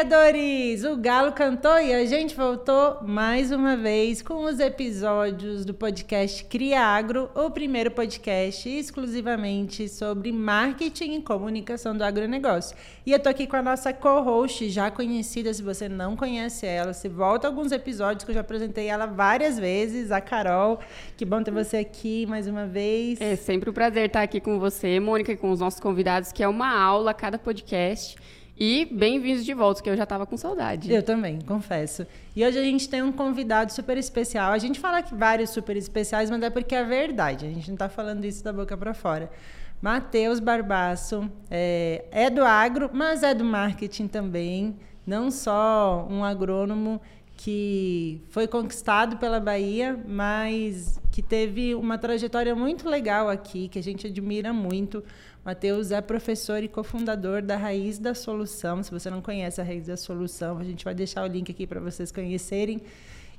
criadores! O Galo cantou e a gente voltou mais uma vez com os episódios do podcast Cria Agro, o primeiro podcast exclusivamente sobre marketing e comunicação do agronegócio. E eu tô aqui com a nossa co-host, já conhecida, se você não conhece ela, se volta alguns episódios que eu já apresentei ela várias vezes, a Carol. Que bom ter você aqui mais uma vez. É sempre um prazer estar aqui com você, Mônica, e com os nossos convidados, que é uma aula cada podcast. E bem-vindos de volta, que eu já estava com saudade. Eu também, confesso. E hoje a gente tem um convidado super especial. A gente fala que vários super especiais, mas é porque é verdade. A gente não está falando isso da boca para fora. Matheus Barbaço é, é do agro, mas é do marketing também. Não só um agrônomo que foi conquistado pela Bahia, mas que teve uma trajetória muito legal aqui, que a gente admira muito. Matheus é professor e cofundador da Raiz da Solução. Se você não conhece a Raiz da Solução, a gente vai deixar o link aqui para vocês conhecerem.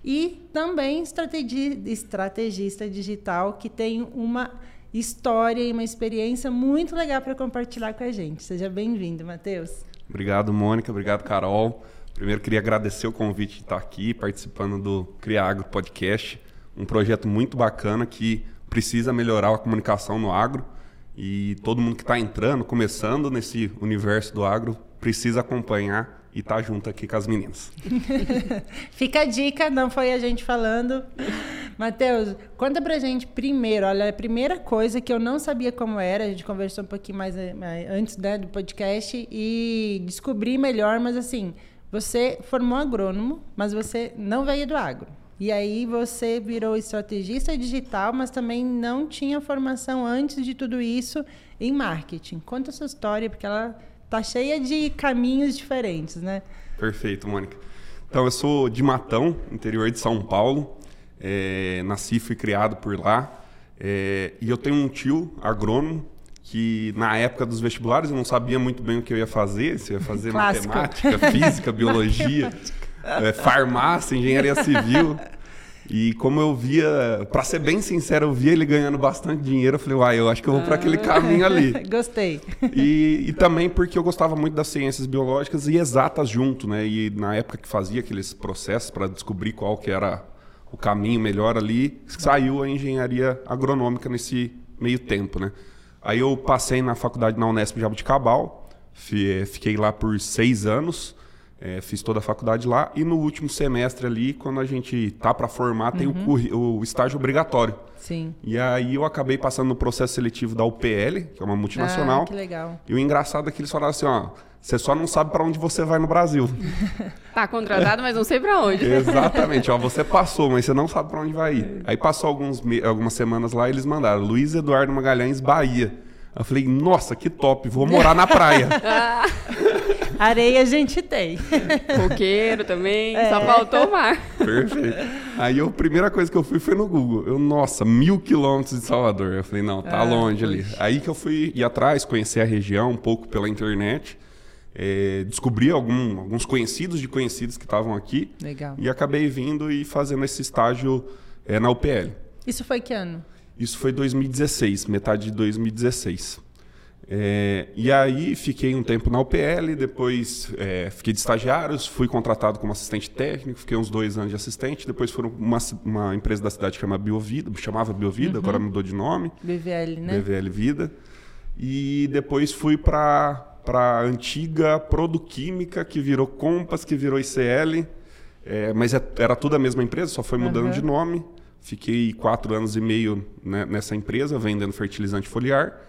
E também estrategi estrategista digital que tem uma história e uma experiência muito legal para compartilhar com a gente. Seja bem-vindo, Matheus. Obrigado, Mônica. Obrigado, Carol. Primeiro, queria agradecer o convite de estar aqui participando do Criagro Podcast, um projeto muito bacana que precisa melhorar a comunicação no agro. E todo mundo que está entrando, começando nesse universo do agro, precisa acompanhar e estar tá junto aqui com as meninas. Fica a dica, não foi a gente falando. Matheus, conta pra gente primeiro, olha, a primeira coisa que eu não sabia como era, a gente conversou um pouquinho mais, mais antes né, do podcast e descobri melhor, mas assim, você formou agrônomo, mas você não veio do agro. E aí você virou estrategista digital, mas também não tinha formação antes de tudo isso em marketing. Conta a sua história, porque ela tá cheia de caminhos diferentes, né? Perfeito, Mônica. Então, eu sou de Matão, interior de São Paulo. É, nasci e fui criado por lá. É, e eu tenho um tio agrônomo que na época dos vestibulares eu não sabia muito bem o que eu ia fazer, se eu ia fazer matemática, física, biologia é, farmácia, engenharia civil. E como eu via, para ser bem sincero, eu via ele ganhando bastante dinheiro, eu falei, uai, eu acho que eu vou para aquele ah. caminho ali. Gostei. E, e, também porque eu gostava muito das ciências biológicas e exatas junto, né? E na época que fazia aqueles processos para descobrir qual que era o caminho melhor ali, saiu a engenharia agronômica nesse meio tempo, né? Aí eu passei na faculdade na Unesp Jabuticabal, fiquei lá por seis anos. É, fiz toda a faculdade lá e no último semestre ali, quando a gente tá para formar, tem uhum. o, o, estágio obrigatório. Sim. E aí eu acabei passando no processo seletivo da UPL, que é uma multinacional. Ah, que legal. E o engraçado é que eles falaram assim, ó, você só não sabe para onde você vai no Brasil. tá contratado, mas não sei para onde. Exatamente, ó, você passou, mas você não sabe para onde vai ir. Aí passou alguns, algumas semanas lá e eles mandaram Luiz Eduardo Magalhães, Bahia. Eu falei, nossa, que top, vou morar na praia. Areia a gente tem. Coqueiro também, é. só faltou o mar. Perfeito. Aí a primeira coisa que eu fui foi no Google. Eu, nossa, mil quilômetros de Salvador. Eu falei, não, tá ah, longe ali. Aí que eu fui ir atrás, conhecer a região um pouco pela internet. É, descobri algum, alguns conhecidos de conhecidos que estavam aqui. Legal. E acabei vindo e fazendo esse estágio é, na UPL. Isso foi que ano? Isso foi 2016, metade de 2016. É, e aí fiquei um tempo na UPL, depois é, fiquei de estagiários, fui contratado como assistente técnico, fiquei uns dois anos de assistente, depois foram uma, uma empresa da cidade que chama Biovida, chamava Biovida, uhum. agora mudou de nome. BVL, né? BVL Vida. E depois fui para a antiga Produquímica, que virou Compass, que virou ICL, é, mas é, era tudo a mesma empresa, só foi mudando uhum. de nome. Fiquei quatro anos e meio né, nessa empresa, vendendo fertilizante foliar,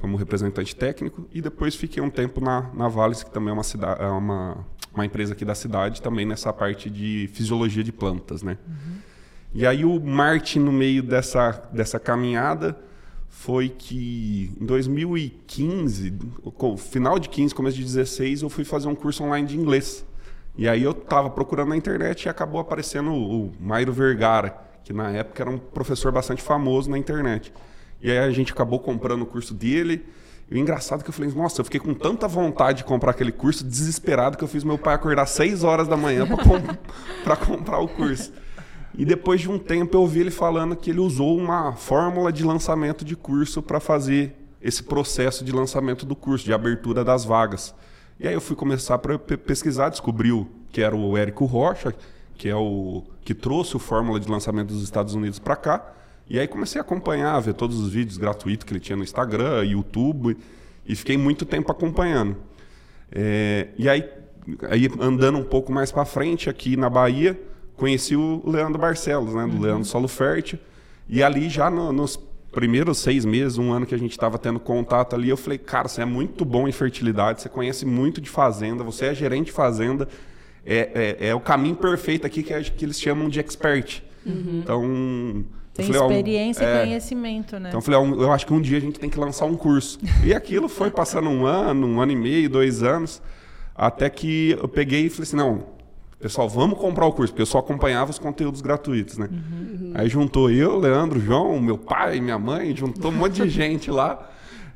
como representante técnico, e depois fiquei um tempo na, na Vales, que também é uma, cidade, é uma, uma empresa aqui da cidade, também nessa parte de fisiologia de plantas. Né? Uhum. E aí o Marte, no meio dessa, dessa caminhada, foi que em 2015, final de 15, começo de 16, eu fui fazer um curso online de inglês. E aí eu estava procurando na internet e acabou aparecendo o, o Mairo Vergara, que na época era um professor bastante famoso na internet. E aí a gente acabou comprando o curso dele. E o engraçado é que eu falei, nossa, eu fiquei com tanta vontade de comprar aquele curso, desesperado, que eu fiz meu pai acordar 6 horas da manhã para com comprar o curso. E depois de um tempo eu ouvi ele falando que ele usou uma fórmula de lançamento de curso para fazer esse processo de lançamento do curso, de abertura das vagas. E aí eu fui começar a pesquisar, descobriu que era o Érico Rocha, que é o que trouxe o fórmula de lançamento dos Estados Unidos para cá. E aí comecei a acompanhar, ver todos os vídeos gratuitos que ele tinha no Instagram, YouTube, e fiquei muito tempo acompanhando. É, e aí, aí, andando um pouco mais para frente, aqui na Bahia, conheci o Leandro Barcelos, né, do uhum. Leandro Solo Fértil. E ali já no, nos primeiros seis meses, um ano que a gente estava tendo contato ali, eu falei, cara, você é muito bom em fertilidade, você conhece muito de fazenda, você é gerente de fazenda, é, é, é o caminho perfeito aqui que, é, que eles chamam de expert. Uhum. Então tem falei, experiência e é, conhecimento, né? Então eu falei, eu acho que um dia a gente tem que lançar um curso. E aquilo foi passando um ano, um ano e meio, dois anos, até que eu peguei e falei assim, não, pessoal, vamos comprar o curso, porque eu só acompanhava os conteúdos gratuitos, né? Uhum. Aí juntou eu, Leandro, João, meu pai, minha mãe, juntou um monte de gente lá.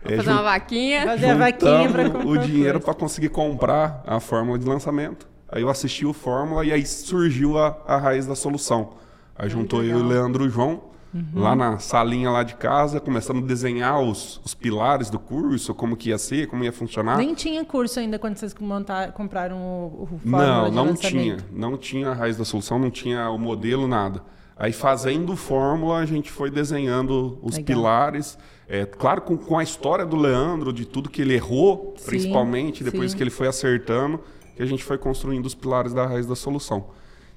É, fazer uma vaquinha. Fazer a vaquinha para comprar o dinheiro para conseguir comprar a fórmula de lançamento. Aí eu assisti o Fórmula e aí surgiu a, a raiz da solução. Aí juntou eu e o Leandro João, uhum. lá na salinha lá de casa, começamos a desenhar os, os pilares do curso, como que ia ser, como ia funcionar. Nem tinha curso ainda quando vocês montar, compraram o, o Não, não tinha. Não tinha a raiz da solução, não tinha o modelo, nada. Aí fazendo fórmula, a gente foi desenhando os Legal. pilares. É, claro, com, com a história do Leandro, de tudo que ele errou, sim, principalmente, depois sim. que ele foi acertando, que a gente foi construindo os pilares da raiz da solução.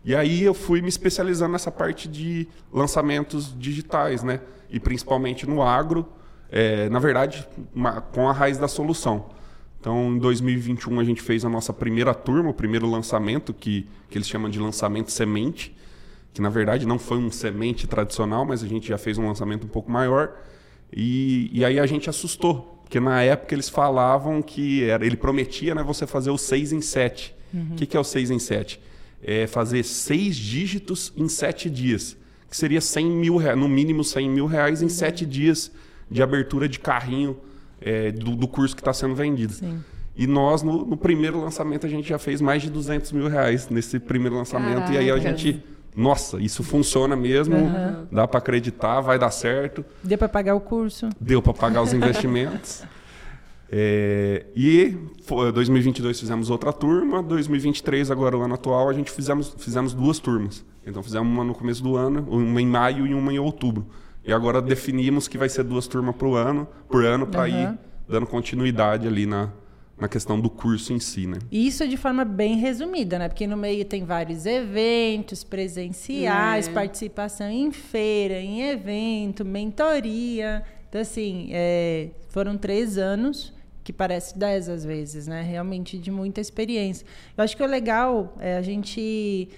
E aí eu fui me especializando nessa parte de lançamentos digitais, né? E principalmente no agro, é, na verdade, uma, com a raiz da solução. Então, em 2021 a gente fez a nossa primeira turma, o primeiro lançamento que, que eles chamam de lançamento semente, que na verdade não foi um semente tradicional, mas a gente já fez um lançamento um pouco maior. E, e aí a gente assustou, porque na época eles falavam que era, ele prometia, né, você fazer o 6 em 7. O uhum. que, que é o 6 em 7? é, fazer seis dígitos em sete dias, que seria 100 mil, no mínimo 100 mil reais em sete dias de abertura de carrinho é, do, do, curso que está sendo vendido. Sim. E nós, no, no, primeiro lançamento, a gente já fez mais de 200 mil reais nesse primeiro lançamento. Caraca. E aí a gente, nossa, isso funciona mesmo, uhum. dá para acreditar, vai dar certo. Deu para pagar o curso? Deu para pagar os investimentos. É, e 2022 fizemos outra turma, 2023, agora o ano atual, a gente fizemos, fizemos duas turmas. Então fizemos uma no começo do ano, uma em maio e uma em outubro. E agora definimos que vai ser duas turmas por ano, por ano para uhum. ir dando continuidade ali na, na questão do curso em si, né? Isso de forma bem resumida, né? Porque no meio tem vários eventos presenciais, é. participação em feira, em evento, mentoria. Então, assim, é, foram três anos que parece 10 às vezes, né? Realmente de muita experiência. Eu acho que o legal é a gente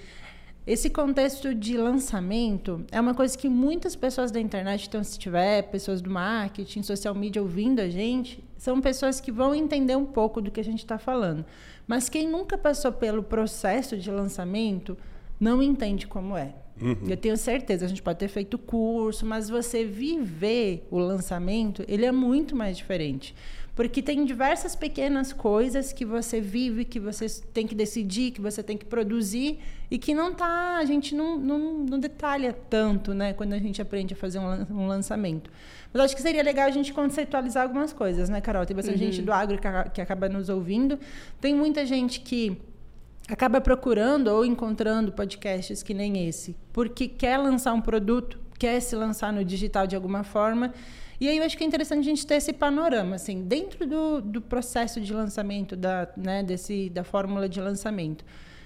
esse contexto de lançamento é uma coisa que muitas pessoas da internet, então se tiver pessoas do marketing, social media ouvindo a gente, são pessoas que vão entender um pouco do que a gente está falando. Mas quem nunca passou pelo processo de lançamento não entende como é. Uhum. Eu tenho certeza, a gente pode ter feito curso, mas você viver o lançamento, ele é muito mais diferente. Porque tem diversas pequenas coisas que você vive, que você tem que decidir, que você tem que produzir e que não tá, a gente não, não, não detalha tanto, né, quando a gente aprende a fazer um, um, lançamento. Mas acho que seria legal a gente conceitualizar algumas coisas, né, Carol? Tem bastante uhum. gente do agro que, que acaba nos ouvindo. Tem muita gente que acaba procurando ou encontrando podcasts que nem esse, porque quer lançar um produto, quer se lançar no digital de alguma forma e aí eu acho que é interessante a gente ter esse panorama, assim, dentro do, do processo de lançamento, da, né, desse, da fórmula de lançamento.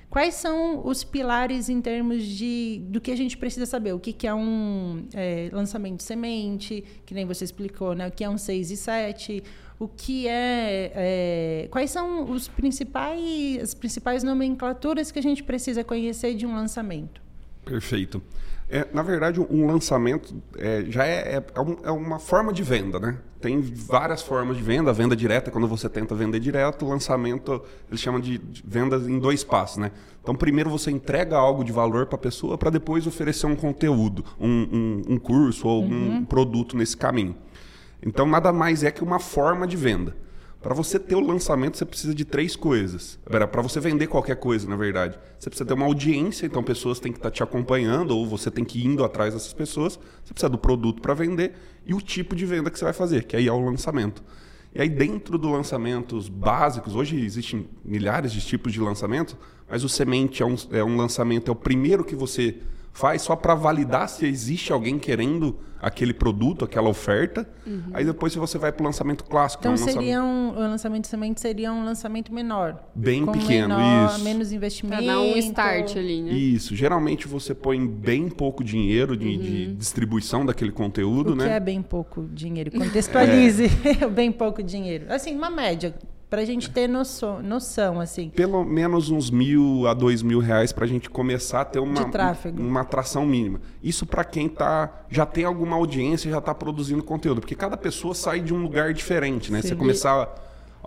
Quais são os pilares em termos de do que a gente precisa saber? O que, que é um é, lançamento semente, que nem você explicou, né? O que é um 6 e 7, o que é, é, quais são os principais as principais nomenclaturas que a gente precisa conhecer de um lançamento? Perfeito. É, na verdade, um lançamento é, já é, é, é, uma forma de venda, né? Tem várias formas de venda. A venda direta, quando você tenta vender direto, o lançamento, eles chamam de, vendas em dois passos, né? Então, primeiro você entrega algo de valor para a pessoa para depois oferecer um conteúdo, um, um, um curso ou uhum. um produto nesse caminho. Então, nada mais é que uma forma de venda. Para você ter o lançamento, você precisa de três coisas. Para você vender qualquer coisa, na verdade. Você precisa ter uma audiência, então pessoas têm que estar tá te acompanhando, ou você tem que ir indo atrás dessas pessoas. Você precisa do produto para vender e o tipo de venda que você vai fazer, que aí é o lançamento. E aí, dentro do lançamentos básicos, hoje existem milhares de tipos de lançamento, mas o semente é um, é um lançamento, é o primeiro que você faz só para validar se existe alguém querendo aquele produto, aquela oferta. Uhum. Aí depois se você vai para o lançamento clássico. Então um seria lançamento... um, o lançamento de semente seria um lançamento menor. Bem pequeno, menor, isso. Menos investimento. Pra dar um start ali, né? Isso. Geralmente você põe bem pouco dinheiro de, uhum. de distribuição daquele conteúdo, o né? Que é bem pouco dinheiro. Contextualize é. bem pouco dinheiro. Assim, uma média para a gente ter noção, noção, assim. Pelo menos uns mil a dois mil reais para a gente começar a ter uma, uma atração mínima. Isso para quem tá, já tem alguma audiência, já está produzindo conteúdo. Porque cada pessoa sai de um lugar diferente, né? Sim. Você começar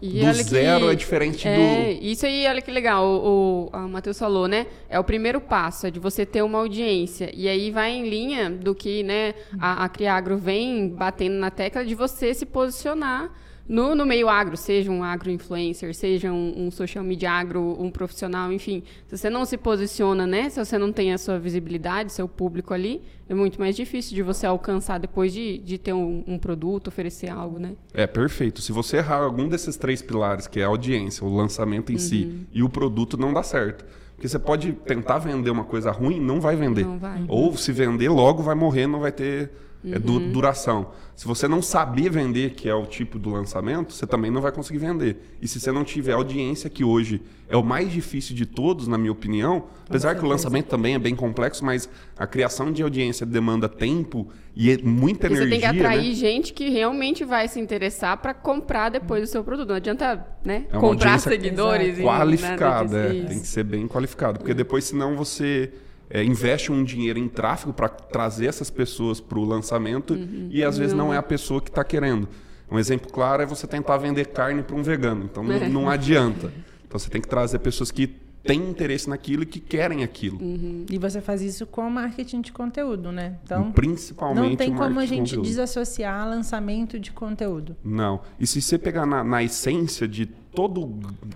e do zero que, é diferente é, do. Isso aí, olha que legal. O, o, o Matheus falou, né? É o primeiro passo, é de você ter uma audiência. E aí vai em linha do que né, a, a Criagro vem batendo na tecla de você se posicionar no, no meio agro, seja um agro influencer, seja um, um, social media agro, um profissional, enfim, se você não se posiciona, né? Se você não tem a sua visibilidade, seu público ali, é muito mais difícil de você alcançar depois de, de ter um, um produto, oferecer algo, né? É perfeito. Se você errar algum desses três pilares, que é a audiência, o lançamento em uhum. si e o produto, não dá certo. Porque você pode tentar vender uma coisa ruim, não vai vender. Não vai. Ou se vender, logo vai morrer, não vai ter é du uhum. duração. Se você não saber vender, que é o tipo do lançamento, você também não vai conseguir vender. E se você não tiver audiência, que hoje é o mais difícil de todos, na minha opinião, apesar que o lançamento também é bem complexo, mas a criação de audiência demanda tempo e é muita e energia. Você tem que atrair né? gente que realmente vai se interessar para comprar depois o seu produto. Não adianta né, é comprar seguidores. Qualificada, é. tem que ser bem qualificado. Porque depois, senão, você é, investe um dinheiro em tráfego para trazer essas pessoas para o lançamento uhum. e às vezes não é a pessoa que está querendo. Um exemplo claro é você tentar vender carne para um vegano. Então não, é. não, adianta. Então você tem que trazer pessoas que têm interesse naquilo e que querem aquilo. Uhum. E você faz isso com marketing de conteúdo, né? Então, Principalmente não tem como a gente desassociar lançamento de conteúdo. Não. E se você pegar na, na essência de todo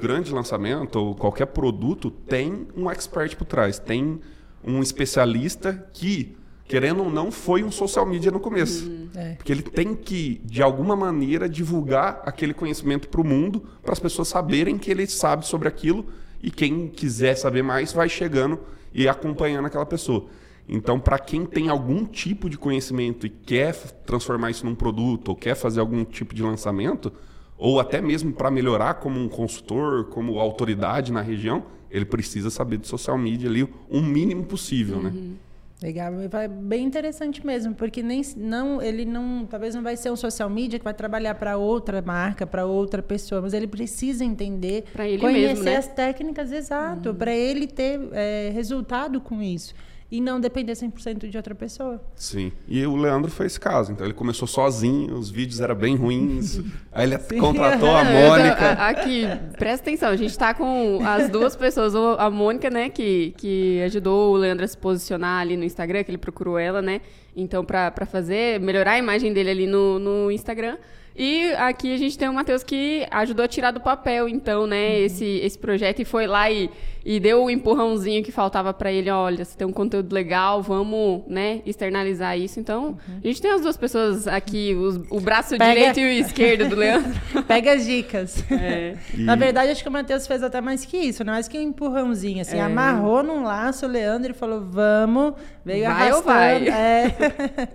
grande lançamento ou qualquer produto, tem um expert por trás. Tem um especialista que, querendo ou não, foi um social media no começo. Uhum. É. Porque ele tem que, de alguma maneira, divulgar aquele conhecimento para o mundo, para as pessoas saberem que ele sabe sobre aquilo e quem quiser saber mais vai chegando e acompanhando aquela pessoa. Então, para quem tem algum tipo de conhecimento e quer transformar isso num produto ou quer fazer algum tipo de lançamento, ou até mesmo para melhorar como um consultor, como autoridade na região, ele precisa saber de social media ali o mínimo possível, né? uhum. né? Legal, vai bem interessante mesmo, porque nem não ele não talvez não vai ser um social media que vai trabalhar para outra marca, para outra pessoa, mas ele precisa entender, conhecer mesmo, né? as técnicas exato, uhum. para ele ter é, resultado com isso e não depender 100% de outra pessoa. Sim. E o Leandro foi esse caso. Então ele começou sozinho, os vídeos eram bem ruins. aí ele Sim. contratou a Mônica. Aqui, presta atenção, a gente está com as duas pessoas, a Mônica, né, que, que ajudou o Leandro a se posicionar ali no Instagram, que ele procurou ela, né? Então, para fazer, melhorar a imagem dele ali no, no Instagram. E aqui a gente tem o Matheus que ajudou a tirar do papel, então, né, uhum. esse, esse projeto e foi lá e, e deu o empurrãozinho que faltava para ele. Olha, você tem um conteúdo legal, vamos, né, externalizar isso. Então, uhum. a gente tem as duas pessoas aqui, os, o braço Pega... direito e o esquerdo do Leandro. Pega as dicas. É. E... Na verdade, acho que o Matheus fez até mais que isso, não mais que um empurrãozinho, assim, é. amarrou num laço o Leandro e falou, vamos, veio vai arrastando. Ou vai? É.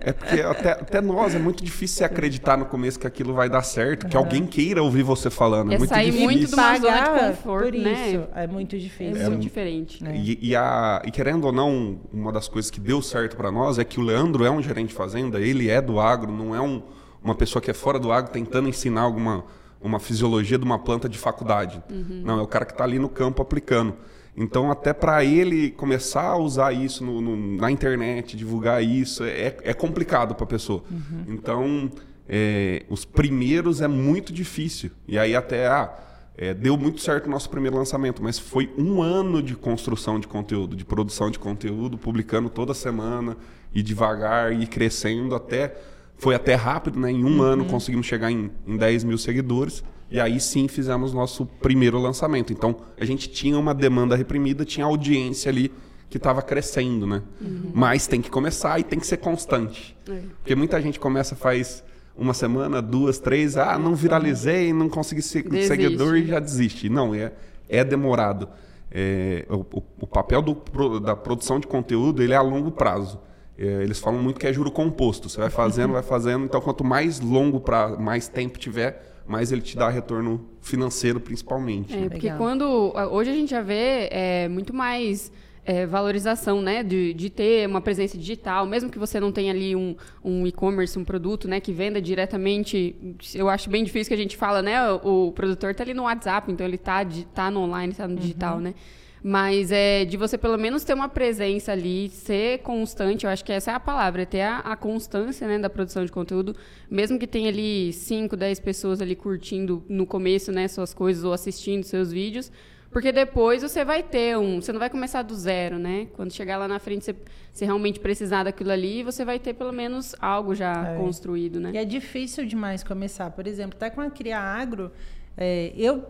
é porque até, até nós é muito difícil acreditar no começo que aquilo vai dar certo, uhum. que alguém queira ouvir você falando. É, é muito sair difícil. muito de uma zona de conforto, por né? isso. É muito difícil. É, muito diferente. Né? E, e, a, e querendo ou não, uma das coisas que deu certo para nós é que o Leandro é um gerente de fazenda, ele é do agro, não é um, uma pessoa que é fora do agro tentando ensinar alguma uma fisiologia de uma planta de faculdade. Uhum. Não, é o cara que está ali no campo aplicando. Então, até para ele começar a usar isso no, no, na internet, divulgar isso, é, é complicado para a pessoa. Uhum. Então, é, os primeiros é muito difícil. E aí até ah, é, deu muito certo o nosso primeiro lançamento, mas foi um ano de construção de conteúdo, de produção de conteúdo, publicando toda semana e devagar e crescendo até foi até rápido, né? Em um uhum. ano conseguimos chegar em, em 10 mil seguidores. E aí sim fizemos nosso primeiro lançamento. Então a gente tinha uma demanda reprimida, tinha audiência ali que estava crescendo, né? Uhum. Mas tem que começar e tem que ser constante. É. Porque muita gente começa, faz uma semana, duas, três, ah, não viralizei, não consegui ser Desiste. seguidor e já desiste. Não, é, é demorado. É, o, o- papel do da produção de conteúdo ele é a longo prazo. É, eles falam muito que é juro composto. Você vai fazendo, vai fazendo. Então, quanto mais longo pra, mais tempo tiver, mais ele te dá retorno financeiro, principalmente. É, né? porque Legal. quando. Hoje a gente já vê é, muito mais é, valorização, né? De, de ter uma presença digital, mesmo que você não tenha ali um, um e-commerce, um produto, né? Que venda diretamente. Eu acho bem difícil que a gente fala, né? O, o produtor tá ali no WhatsApp, então ele tá, tá no online, tá no digital, né? Mas é de você pelo menos ter uma presença ali, ser constante, eu acho que essa é a palavra, é ter a, a constância né, da produção de conteúdo, mesmo que tenha ali 5, 10 pessoas ali curtindo no começo né, suas coisas ou assistindo seus vídeos, porque depois você vai ter um. Você não vai começar do zero, né? Quando chegar lá na frente, você, você realmente precisar daquilo ali, você vai ter pelo menos algo já É. construído, né? E é difícil demais começar. Por exemplo, até com a Cria Agro, é, eu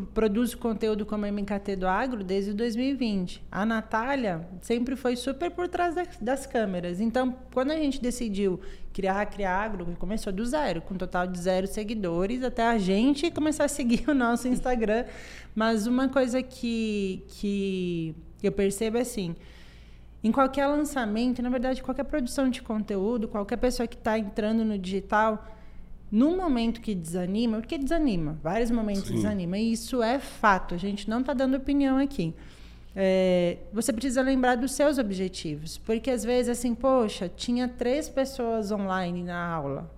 produzo conteúdo como MKT do Agro desde 2020. A Natália sempre foi super por trás das, câmeras. Então, quando a gente decidiu criar a Cria Agro, começou do zero, com um total de zero seguidores, até a gente começar a seguir o nosso Instagram. Mas uma coisa que, que eu percebo é assim, em qualquer lançamento, na verdade, qualquer produção de conteúdo, qualquer pessoa que está entrando no digital, no momento que desanima, porque desanima, vários momentos Sim. desanima, e isso é fato, a gente não está dando opinião aqui. É, você precisa lembrar dos seus objetivos, porque às vezes, assim, poxa, tinha três pessoas online na aula,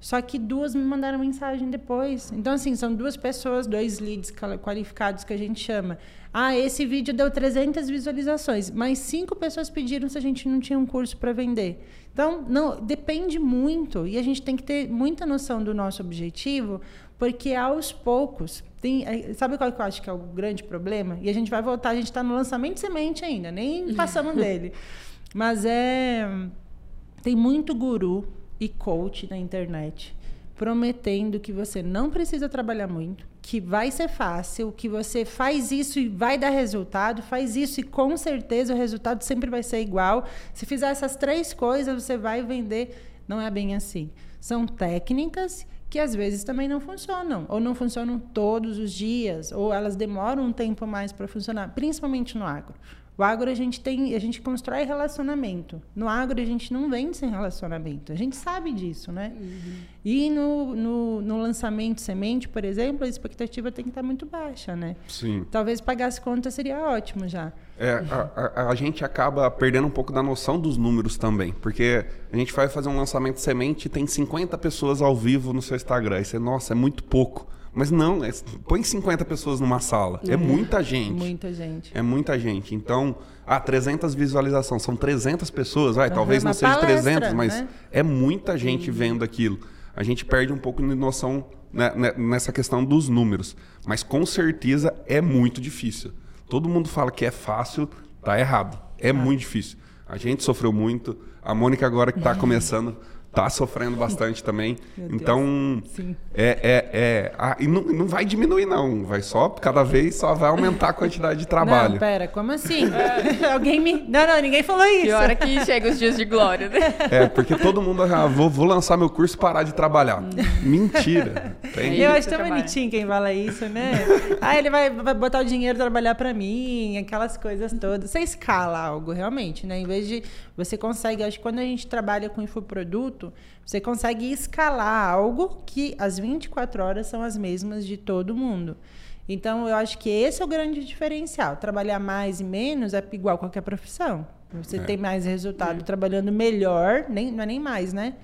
só que duas me mandaram mensagem depois. Então, assim, são duas pessoas, dois leads quali- qualificados que a gente chama. Ah, esse vídeo deu 300 visualizações, mas cinco pessoas pediram se a gente não tinha um curso para vender. Então, não, depende muito e a gente tem que ter muita noção do nosso objetivo, porque aos poucos, tem, eh, sabe qual que eu acho que é o grande problema? E a gente vai voltar, a gente está no lançamento de semente ainda, nem passamos dele. Mas é tem muito guru e coach na internet prometendo que você não precisa trabalhar muito, que vai ser fácil, que você faz isso e vai dar resultado, faz isso e com certeza o resultado sempre vai ser igual. Se fizer essas três coisas, você vai vender. Não é bem assim. São técnicas que às vezes também não funcionam, ou não funcionam todos os dias, ou elas demoram um tempo mais para funcionar, principalmente no agro. O agro a gente tem, a gente constrói relacionamento. No agro a gente não vende sem relacionamento. A gente sabe disso, né? E no, no, no lançamento semente, por exemplo, a expectativa tem que estar muito baixa, né? Sim. Talvez pagar as contas seria ótimo já. É, a, a- a gente acaba perdendo um pouco da noção dos números também. Porque a gente vai fazer um lançamento de semente e tem 50 pessoas ao vivo no seu Instagram. E você, nossa, é muito pouco. Mas não, é- põe 50 pessoas numa sala. É muita gente. Muita gente. É muita gente. Então, ah, 300 visualizações, são 300 pessoas, vai, talvez não seja palestra, 300, mas né? é muita gente vendo aquilo. A gente perde um pouco de noção né, né, nessa questão dos números. Mas com certeza é muito difícil. Todo mundo fala que é fácil, tá errado. É muito difícil. A gente sofreu muito. A Mônica agora que está começando tá sofrendo bastante também. Meu então, Sim. é, é, é ah, e não, não vai diminuir não, vai só cada vez só vai aumentar a quantidade de trabalho. Não, pera, como assim? Alguém me. Não, não, ninguém falou isso. Que hora que chega os dias de glória, né? É, porque todo mundo, ah, vou, vou lançar meu curso e parar de trabalhar. Mentira. Tem- Eu acho tão bonitinho quem fala isso, né? ah, ele vai, vai botar o dinheiro trabalhar pra mim, aquelas coisas todas. Você escala algo, realmente, né? Em vez de. Você consegue. Acho que quando a gente trabalha com infoproduto, você consegue escalar algo que as 24 horas são as mesmas de todo mundo. Então, eu acho que esse é o grande diferencial. Trabalhar mais e menos é igual qualquer profissão. Você É. tem mais resultado trabalhando melhor, nem, não é nem mais, né?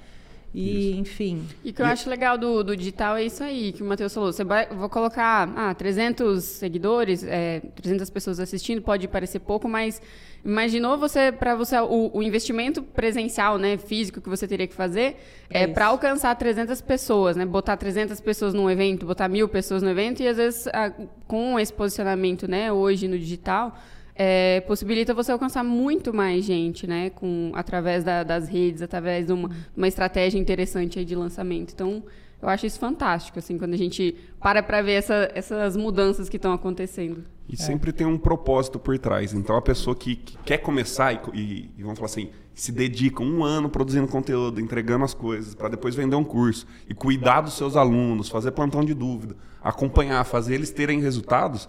E, enfim. E o que eu acho legal do, do digital é isso aí que o Matheus falou. Você vai, vou colocar ah, 300 seguidores, é, 300 pessoas assistindo, pode parecer pouco, mas imaginou você, para você, o, o investimento presencial, né, físico que você teria que fazer, é isso. para alcançar 300 pessoas, né, botar 300 pessoas num evento, botar mil pessoas no evento, e às vezes ah, com esse posicionamento, né, hoje no digital, é, possibilita você alcançar muito mais gente, né? Com, através da- das redes, através de uma, uma estratégia interessante de lançamento. Então, Eu acho isso fantástico, assim, quando a gente para para ver essa, essas mudanças que estão acontecendo. E é. sempre tem um propósito por trás. Então, a pessoa que, que quer começar e, e, vamos falar assim, se dedica um ano produzindo conteúdo, entregando as coisas, para depois vender um curso e cuidar dos seus alunos, fazer plantão de dúvida, acompanhar, fazer eles terem resultados,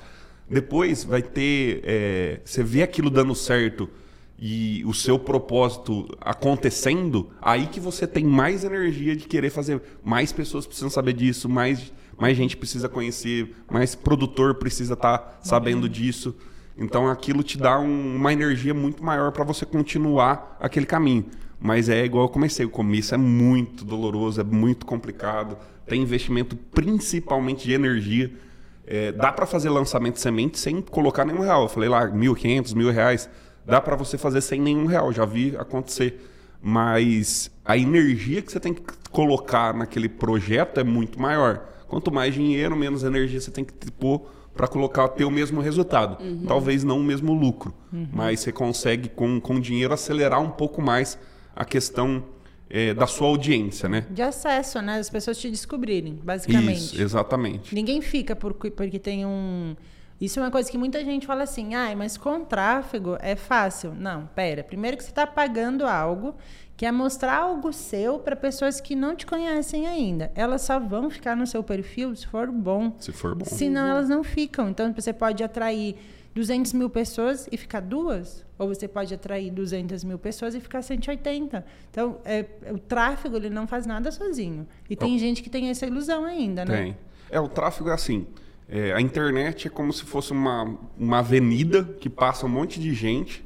depois vai ter. É, você vê aquilo dando certo e o seu propósito acontecendo, aí que você tem mais energia de querer fazer. Mais pessoas precisam saber disso, mais, mais gente precisa conhecer, mais produtor precisa estar tá sabendo disso. Então aquilo te dá um, uma energia muito maior para você continuar aquele caminho. Mas é igual eu comecei, o começo é muito doloroso, é muito complicado, tem investimento principalmente de energia. É, dá para fazer lançamento de semente sem colocar nenhum real. Eu falei lá, mil, quinhentos, mil reais dá para você fazer sem nenhum real, já vi acontecer. Mas a energia que você tem que colocar naquele projeto é muito maior. Quanto mais dinheiro, menos energia você tem que pôr para colocar ter o mesmo resultado. Uhum. Talvez não o mesmo lucro, uhum. mas você consegue com, com dinheiro acelerar um pouco mais a questão é, da sua audiência, né? De acesso, né? As pessoas te descobrirem, basicamente. Isso, exatamente. Ninguém fica por, porque tem um isso é uma coisa que muita gente fala assim, ah, mas com tráfego é fácil. Não, pera. Primeiro que você está pagando algo que é mostrar algo seu para pessoas que não te conhecem ainda. Elas só vão ficar no seu perfil se for bom. Se for bom. Senão elas não ficam. Então você pode atrair 200 mil pessoas e ficar duas, ou você pode atrair 200 mil pessoas e ficar 180. Então, é, o tráfego ele não faz nada sozinho. E tem oh. gente que tem essa ilusão ainda, né? Tem. É, o tráfego é assim. É, a internet é como se fosse uma, uma avenida que passa um monte de gente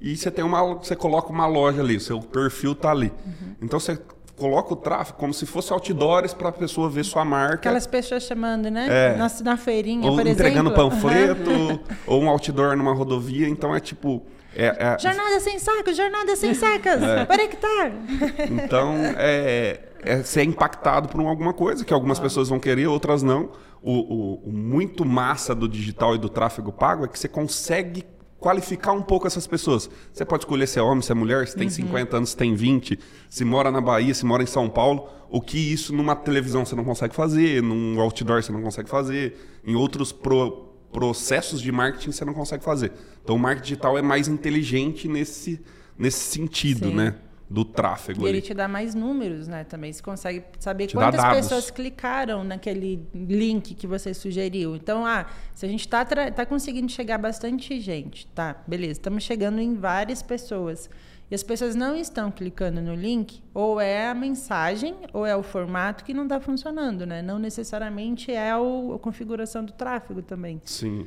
e você tem uma você coloca uma loja ali, o seu perfil está ali. Uhum. Então você coloca o tráfego como se fosse outdoors para a pessoa ver sua marca. Aquelas pessoas chamando, né? É. Na, na feirinha, ou por entregando exemplo. panfleto, uhum. ou um outdoor numa rodovia. Então é tipo. É, é... Jornada sem sacos, jornada sem sacas, é. para hectare. Então, é, é ser impactado por alguma coisa que algumas ah. pessoas vão querer, outras não o, o, o muito massa do digital e do tráfego pago é que você consegue qualificar um pouco essas pessoas. Você pode escolher se é homem, se é mulher, se tem uhum. 50 anos, se tem 20, se mora na Bahia, se mora em São Paulo. O que isso numa televisão você não consegue fazer, num outdoor você não consegue fazer, em outros pro, processos de marketing você não consegue fazer. Então o marketing digital é mais inteligente nesse, nesse sentido, Sim. né? Do tráfego. E ele te dá mais números, né? Também você consegue saber te quantas pessoas clicaram naquele link que você sugeriu. Então, ah, se a gente está tá conseguindo chegar bastante gente, tá? Beleza, estamos chegando em várias pessoas. E as pessoas não estão clicando no link, ou é a mensagem, ou é o formato que não está funcionando, né? Não necessariamente é o, a configuração do tráfego também. Sim.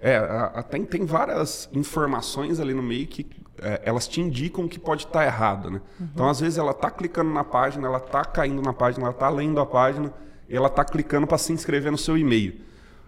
É, a, a, tem, tem várias informações ali no meio que é, elas te indicam que pode estar tá errado, né? Uhum. Então, às vezes, ela está clicando na página, ela está caindo na página, ela está lendo a página, ela está clicando para se inscrever no seu e-mail.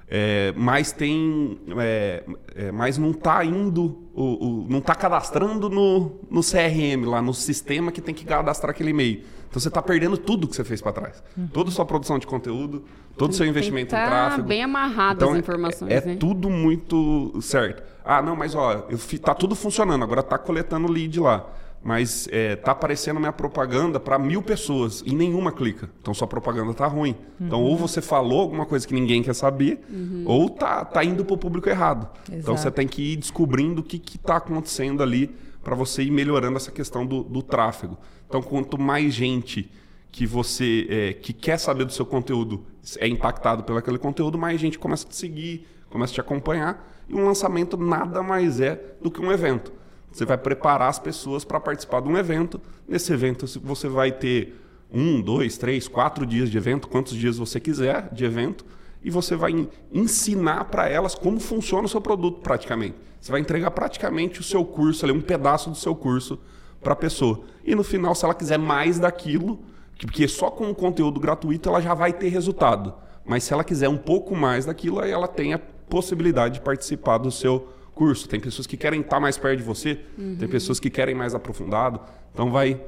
É, mas tem, é, é, mas não está indo, o, o não está cadastrando no, no CRM lá no sistema que tem que cadastrar aquele e-mail. Então você está perdendo tudo que você fez para trás, uhum. toda a sua produção de conteúdo, todo o seu investimento tá em tráfego. bem amarrado então, as informações. É, né? tudo muito certo. Ah, não, mas ó, eu, tá tudo funcionando. Agora está coletando lead lá mas é, tá aparecendo minha propaganda para mil pessoas e nenhuma clica. Então sua propaganda tá ruim. Uhum. Então ou você falou alguma coisa que ninguém quer saber, uhum. ou tá, tá indo para o público errado. Exato. Então você tem que ir descobrindo o que está acontecendo ali para você ir melhorando essa questão do, do, tráfego. Então quanto mais gente que você é, que quer saber do seu conteúdo é impactado pelo aquele conteúdo, mais gente começa a te seguir, começa a te acompanhar. E um lançamento nada mais é do que um evento. Você vai preparar as pessoas para participar de um evento. Nesse evento você vai ter um, dois, três, quatro dias de evento, quantos dias você quiser de evento, e você vai ensinar para elas como funciona o seu produto praticamente. Você vai entregar praticamente o seu curso, ali, um pedaço do seu curso para a pessoa. E no final, se ela quiser mais daquilo, porque só com o conteúdo gratuito ela já vai ter resultado. Mas se ela quiser um pouco mais daquilo, aí ela tem a possibilidade de participar do seu curso. Tem pessoas que querem estar mais perto de você, uhum. tem pessoas que querem mais aprofundado. Então vai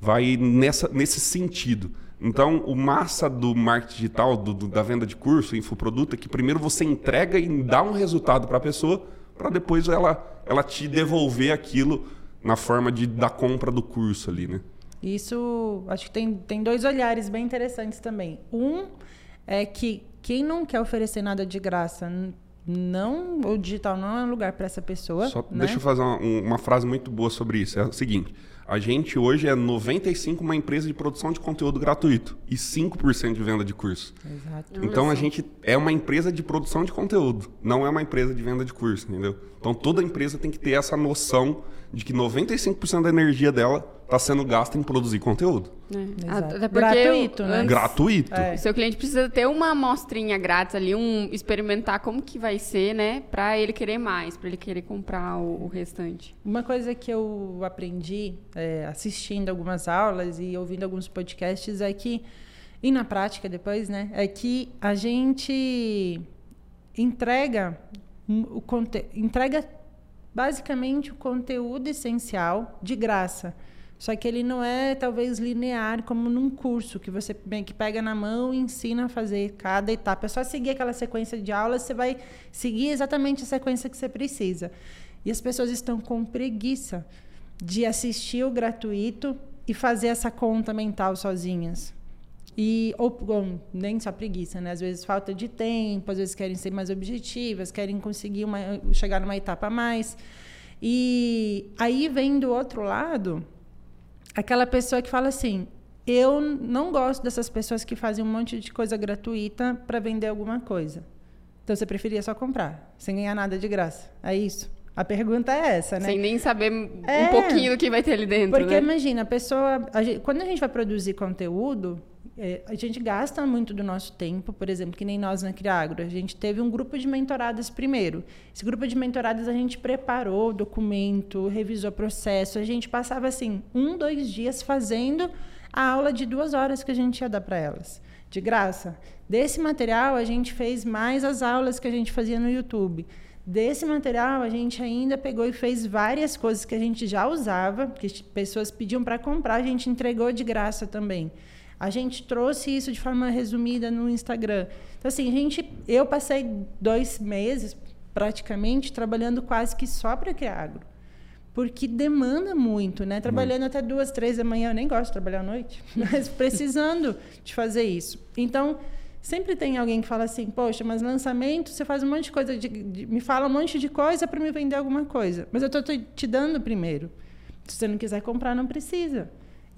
vai nessa, nesse sentido. Então, o massa do marketing digital, do, do, da venda de curso, infoproduto, é que primeiro você entrega e dá um resultado para a pessoa, para depois ela, ela te devolver aquilo na forma de, da compra do curso ali, né? Isso, acho que tem, tem dois olhares bem interessantes também. Um é que quem não quer oferecer nada de graça, não, o digital não é um lugar para essa pessoa. Só, né? Deixa eu fazer uma, uma frase muito boa sobre isso. É o seguinte: a gente hoje é 95 uma empresa de produção de conteúdo gratuito e 5% de venda de curso. Exato. Então a gente é uma empresa de produção de conteúdo, não é uma empresa de venda de curso, entendeu? Então toda empresa tem que ter essa noção de que 95% da energia dela está sendo gasta em produzir conteúdo. É. Até gratuito, né? Gratuito. É. O seu cliente precisa ter uma amostrinha grátis ali, um experimentar como que vai ser, né, para ele querer mais, para ele querer comprar o, o, restante. Uma coisa que eu aprendi é, assistindo algumas aulas e ouvindo alguns podcasts é que e na prática depois, né, é que a gente entrega o entrega basicamente o conteúdo essencial de graça. Só que ele não é talvez linear como num curso que você que pega na mão e ensina a fazer cada etapa. É só seguir aquela sequência de aulas, você vai seguir exatamente a sequência que você precisa. E as pessoas estão com preguiça de assistir o gratuito e fazer essa conta mental sozinhas. E, ou bom, nem só preguiça, né? Às vezes falta de tempo, às vezes querem ser mais objetivas, querem conseguir uma, chegar numa etapa a mais. E aí vem do outro lado aquela pessoa que fala assim: eu não gosto dessas pessoas que fazem um monte de coisa gratuita para vender alguma coisa. Então você preferia só comprar, sem ganhar nada de graça. É isso? A pergunta é essa, né? Sem nem saber é, um pouquinho do que vai ter ali dentro. Porque né? imagina, a pessoa. A gente, quando a gente vai produzir conteúdo, é, a gente gasta muito do nosso tempo, por exemplo, que nem nós na Criagro. A gente teve um grupo de mentoradas primeiro. Esse grupo de mentoradas a gente preparou documento, revisou o processo. A gente passava assim um, dois dias fazendo a aula de duas horas que a gente ia dar para elas, de graça. Desse material a gente fez mais as aulas que a gente fazia no YouTube. Desse material, a gente ainda pegou e fez várias coisas que a gente já usava, que pessoas pediam para comprar, a gente entregou de graça também. A gente trouxe isso de forma resumida no Instagram. Então, assim, a gente, eu passei dois meses, praticamente, trabalhando quase que só para Criagro. Porque demanda muito, né? Trabalhando muito. até duas, três da manhã. Eu nem gosto de trabalhar à noite, mas precisando de fazer isso. Então, sempre tem alguém que fala assim: Poxa, mas lançamento, você faz um monte de coisa, de, de, me fala um monte de coisa para me vender alguma coisa. Mas eu estou te dando primeiro. Se você não quiser comprar, não precisa.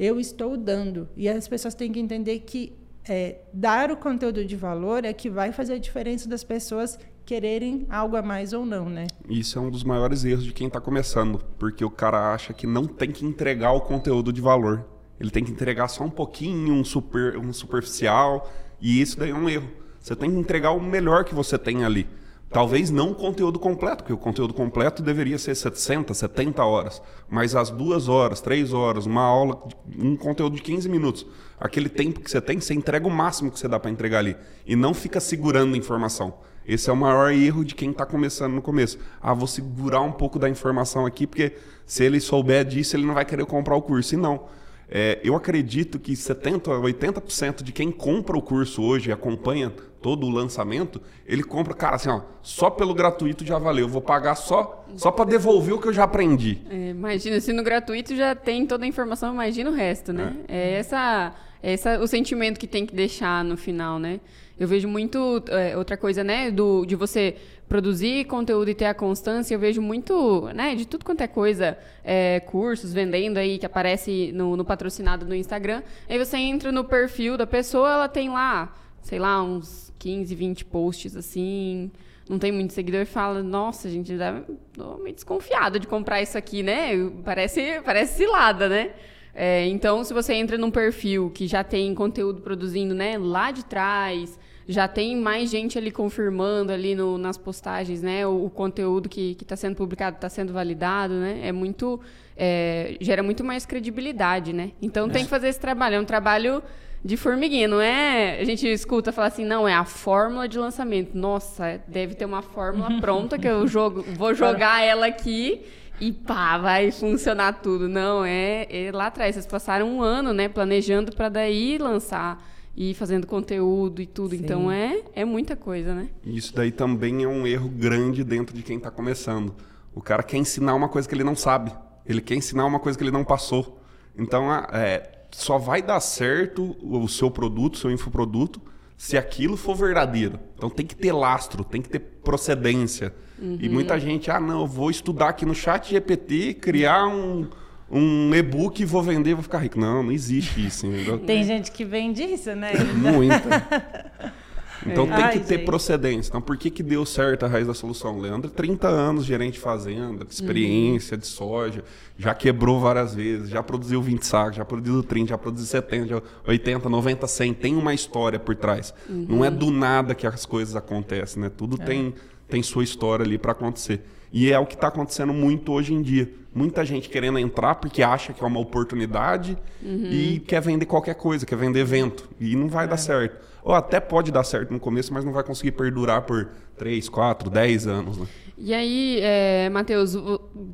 Eu estou dando. E as pessoas têm que entender que é, dar o conteúdo de valor é que vai fazer a diferença das pessoas quererem algo a mais ou não, né? Isso é um dos maiores erros de quem está começando, porque o cara acha que não tem que entregar o conteúdo de valor. Ele tem que entregar só um pouquinho, um, super, um superficial, e isso daí é um erro. Você tem que entregar o melhor que você tem ali. Talvez não o conteúdo completo, porque o conteúdo completo deveria ser 60, 70 horas. Mas as duas horas, três horas, uma aula, um conteúdo de 15 minutos, aquele tempo que você tem, você entrega o máximo que você dá para entregar ali. E não fica segurando informação. Esse é o maior erro de quem está começando no começo. Ah, vou segurar um pouco da informação aqui, porque se ele souber disso, ele não vai querer comprar o curso. E não. É, eu acredito que 70% a 80% de quem compra o curso hoje e acompanha todo o lançamento, ele compra, cara, assim, ó, só pelo gratuito já valeu. Eu vou pagar só, só para devolver o que eu já aprendi. É, imagina, se no gratuito já tem toda a informação, imagina o resto, né? É, é essa, é essa o sentimento que tem que deixar no final, né? Eu vejo muito é, outra coisa, né, do, de você produzir conteúdo e ter a constância. Eu vejo muito, né, de tudo quanto é coisa, é, cursos vendendo aí que aparece no, no patrocinado no Instagram. Aí você entra no perfil da pessoa, ela tem lá, sei lá, uns 15, 20 posts assim, não tem muito seguidor, fala, nossa, gente, já tô meio desconfiada de comprar isso aqui, né? Parece, parece cilada, né? É, então, se você entra num perfil que já tem conteúdo produzindo, né, lá de trás, já tem mais gente ali confirmando ali no, nas postagens, né, o, o conteúdo que está sendo publicado está sendo validado, né? É muito, é, gera muito mais credibilidade, né? Então, é. tem que fazer esse trabalho. É um trabalho de formiguinha, não é? A gente escuta falar assim, não, é a fórmula de lançamento. Nossa, deve ter uma fórmula pronta que eu jogo, vou jogar ela aqui e pá, vai funcionar tudo. Não, é, é lá atrás. Vocês passaram um ano, né, planejando para daí lançar e fazendo conteúdo e tudo. Sim. Então é, é muita coisa, né? Isso daí também é um erro grande dentro de quem está começando. O cara quer ensinar uma coisa que ele não sabe. Ele quer ensinar uma coisa que ele não passou. Então, é, só vai dar certo o seu produto, o seu infoproduto, se aquilo for verdadeiro. Então tem que ter lastro, tem que ter procedência. Uhum. E muita gente, ah, não, eu vou estudar aqui no chat GPT, criar um, um e-book e vou vender, vou ficar rico. Não, não existe isso. Entendeu? Tem gente que vende isso, né? Muita. Então tem Ai, que ter gente. procedência. Então por que, que deu certo a raiz da solução? Leandro, 30 anos gerente de fazenda, experiência uhum. de soja, já quebrou várias vezes, já produziu 20 sacos, já produziu 30, já produziu 70, 80, 90, 100. Tem uma história por trás. Uhum. Não é do nada que as coisas acontecem, né? Tudo é. tem, tem sua história ali para acontecer. E é o que está acontecendo muito hoje em dia. Muita gente querendo entrar porque acha que é uma oportunidade uhum. e quer vender qualquer coisa, quer vender evento. E não vai é. dar certo. Ou até pode dar certo no começo, mas não vai conseguir perdurar por 3, 4, 10 anos. Né? E aí, é, Matheus,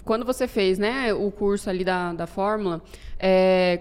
quando você fez né, o curso ali da, da Fórmula, é,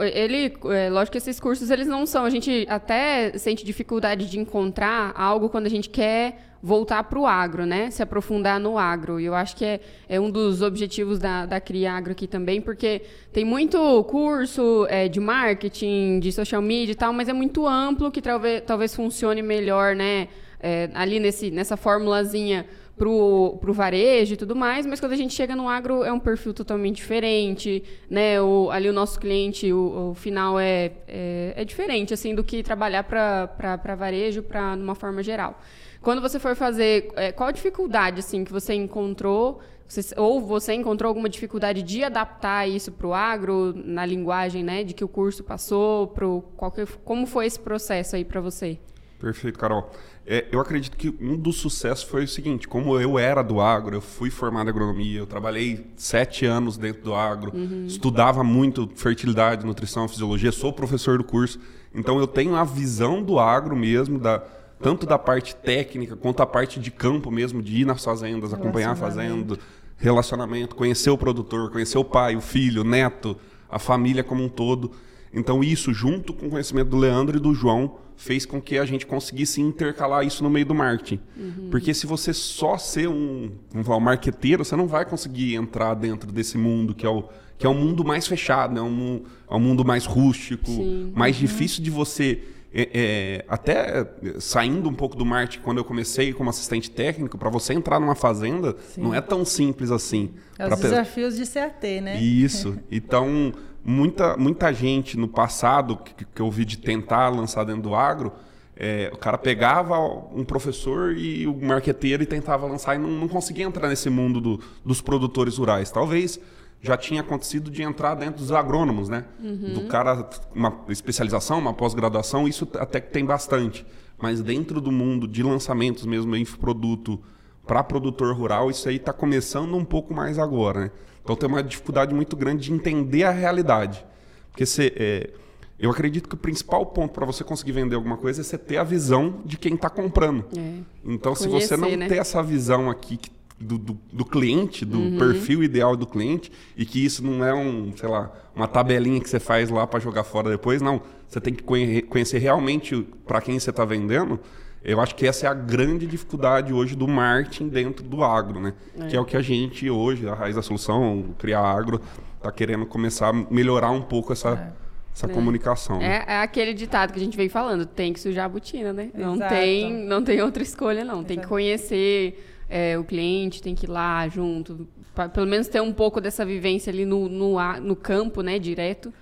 ele, é, lógico que esses cursos eles não são. A gente até sente dificuldade de encontrar algo quando a gente quer voltar para o agro, né? Se aprofundar no agro. E eu acho que é, é um dos objetivos da, da Cria Agro aqui também, porque tem muito curso é, de marketing, de social media e tal, mas é muito amplo que talvez, talvez funcione melhor, né? É, ali nesse, nessa formulazinha pro, pro varejo e tudo mais, mas quando a gente chega no agro é um perfil totalmente diferente, né? O, ali o nosso cliente, o, o final é, é, é, diferente, assim, do que trabalhar para varejo, para numa forma geral. Quando você for fazer, é, qual a dificuldade assim que você encontrou? Você, ou você encontrou alguma dificuldade de adaptar isso para o agro, na linguagem né, de que o curso passou? Pro, qual como foi esse processo aí para você? Perfeito, Carol. É, eu acredito que um dos sucessos foi o seguinte: como eu era do agro, eu fui formado em agronomia, eu trabalhei sete anos dentro do agro, uhum. estudava muito fertilidade, nutrição, fisiologia, sou professor do curso, então eu tenho a visão do agro mesmo, da, tanto da parte técnica quanto a parte de campo mesmo, de ir nas fazendas, acompanhar a fazenda, relacionamento, conhecer o produtor, conhecer o pai, o filho, o neto, a família como um todo. Então isso, junto com o conhecimento do Leandro e do João, fez com que a gente conseguisse intercalar isso no meio do marketing. Uhum. Porque se você só ser um, vamos falar, um marqueteiro, você não vai conseguir entrar dentro desse mundo que é o que é um mundo mais fechado, né? um, é um mundo mais rústico, Sim. mais uhum. difícil de você é, é, até saindo um pouco do marketing, quando eu comecei como assistente técnico, para você entrar numa fazenda, Sim. não é tão simples assim. É os desafios de CAT, né? Isso. Então, muita, muita gente no passado, que, que eu vi de tentar lançar dentro do agro, é, o cara pegava um professor e o marqueteiro e tentava lançar e não, não conseguia entrar nesse mundo do, dos produtores rurais. Talvez já tinha acontecido de entrar dentro dos agrônomos, né? Uhum. Do cara, uma especialização, uma pós-graduação, isso até que tem bastante. Mas dentro do mundo de lançamentos mesmo, infoproduto para produtor rural, isso aí está começando um pouco mais agora, né? Então tem uma dificuldade muito grande de entender a realidade. Porque você, é, eu acredito que o principal ponto para você conseguir vender alguma coisa é você ter a visão de quem está comprando. É. Então, Conhecer, se você não né? ter essa visão aqui que do, do, do cliente, do uhum. perfil ideal do cliente, e que isso não é um, sei lá, uma tabelinha que você faz lá para jogar fora depois, não. Você tem que conhecer realmente para quem você está vendendo. Eu acho que essa é a grande dificuldade hoje do marketing dentro do agro, né? É. Que é o que a gente hoje, a raiz da solução, criar agro, está querendo começar a melhorar um pouco essa. É essa é. comunicação. É, é, aquele ditado que a gente vem falando, tem que sujar a botina, né? Não tem, não tem outra escolha, não. Exato. Tem que conhecer é, o cliente tem que ir lá junto, pra, pelo menos ter um pouco dessa vivência ali no, no, no campo, né, direto,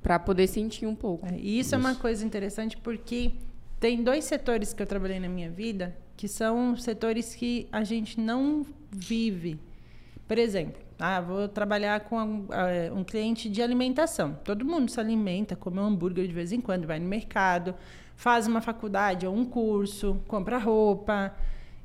para poder sentir um pouco. É, e isso, isso é uma coisa interessante porque tem dois setores que eu trabalhei na minha vida que são setores que a gente não vive. Por exemplo, ah, vou trabalhar com um, uh, um, cliente de alimentação. Todo mundo se alimenta, come um hambúrguer de vez em quando, vai no mercado, faz uma faculdade ou um curso, compra roupa.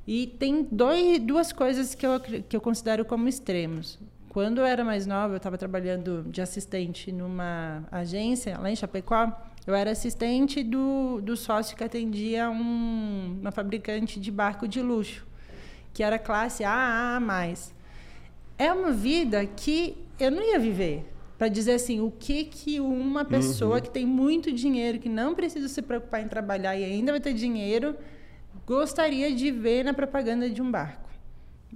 E tem dois, duas coisas que eu, que eu considero como extremos. Quando eu era mais nova, eu estava trabalhando de assistente numa agência lá em Chapecó. Eu era assistente do, do sócio que atendia um, uma fabricante de barco de luxo, que era classe AA+. É uma vida que eu não ia viver. Para dizer assim, o que que uma pessoa uhum. que tem muito dinheiro, que não precisa se preocupar em trabalhar e ainda vai ter dinheiro, gostaria de ver na propaganda de um barco.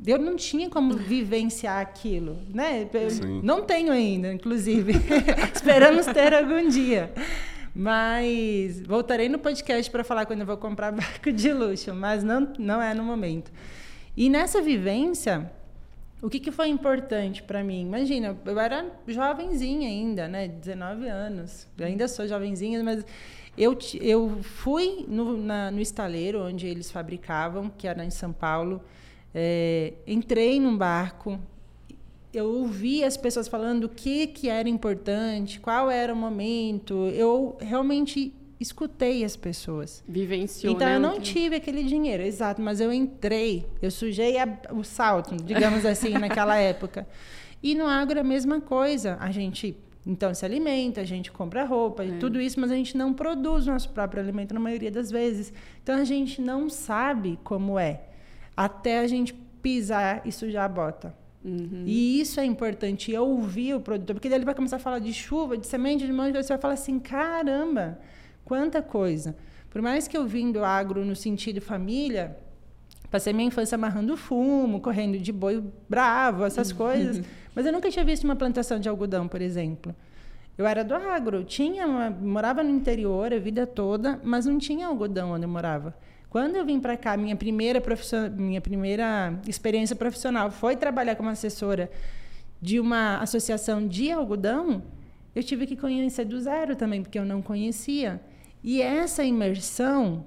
eu não tinha como vivenciar aquilo, né? Sim. não tenho ainda, inclusive. Esperamos ter algum dia. Mas voltarei no podcast para falar quando eu vou comprar barco de luxo, mas não, não é no momento. E nessa vivência, o que, que foi importante para mim? Imagina, eu era jovenzinha ainda, né? 19 anos. Eu ainda sou jovenzinha, mas eu, eu fui no, na, no estaleiro onde eles fabricavam, que era em São Paulo. É, entrei num barco, eu ouvi as pessoas falando o que, que era importante, qual era o momento. Eu realmente escutei as pessoas. Vivenciou. Então né, eu não tive aquele dinheiro, exato, mas eu entrei, eu sujei a, o salto, digamos assim, naquela época. E no agro a mesma coisa. A gente então se alimenta, a gente compra roupa e É. tudo isso, mas a gente não produz nosso próprio alimento na maioria das vezes. Então a gente não sabe como é até a gente pisar e sujar a bota. Uhum. E isso é importante, eu ouvir o produtor, porque daí ele vai começar a falar de chuva, de semente, de coisa, você vai falar assim, caramba, quanta coisa. Por mais que eu vim do agro no sentido família, passei minha infância amarrando fumo, correndo de boi bravo, essas coisas, mas eu nunca tinha visto uma plantação de algodão, por exemplo. Eu era do agro, tinha uma, morava no interior a vida toda, mas não tinha algodão onde eu morava. Quando eu vim para cá, minha primeira, minha primeira experiência profissional foi trabalhar como assessora de uma associação de algodão, eu tive que conhecer do zero também, porque eu não conhecia. E essa imersão,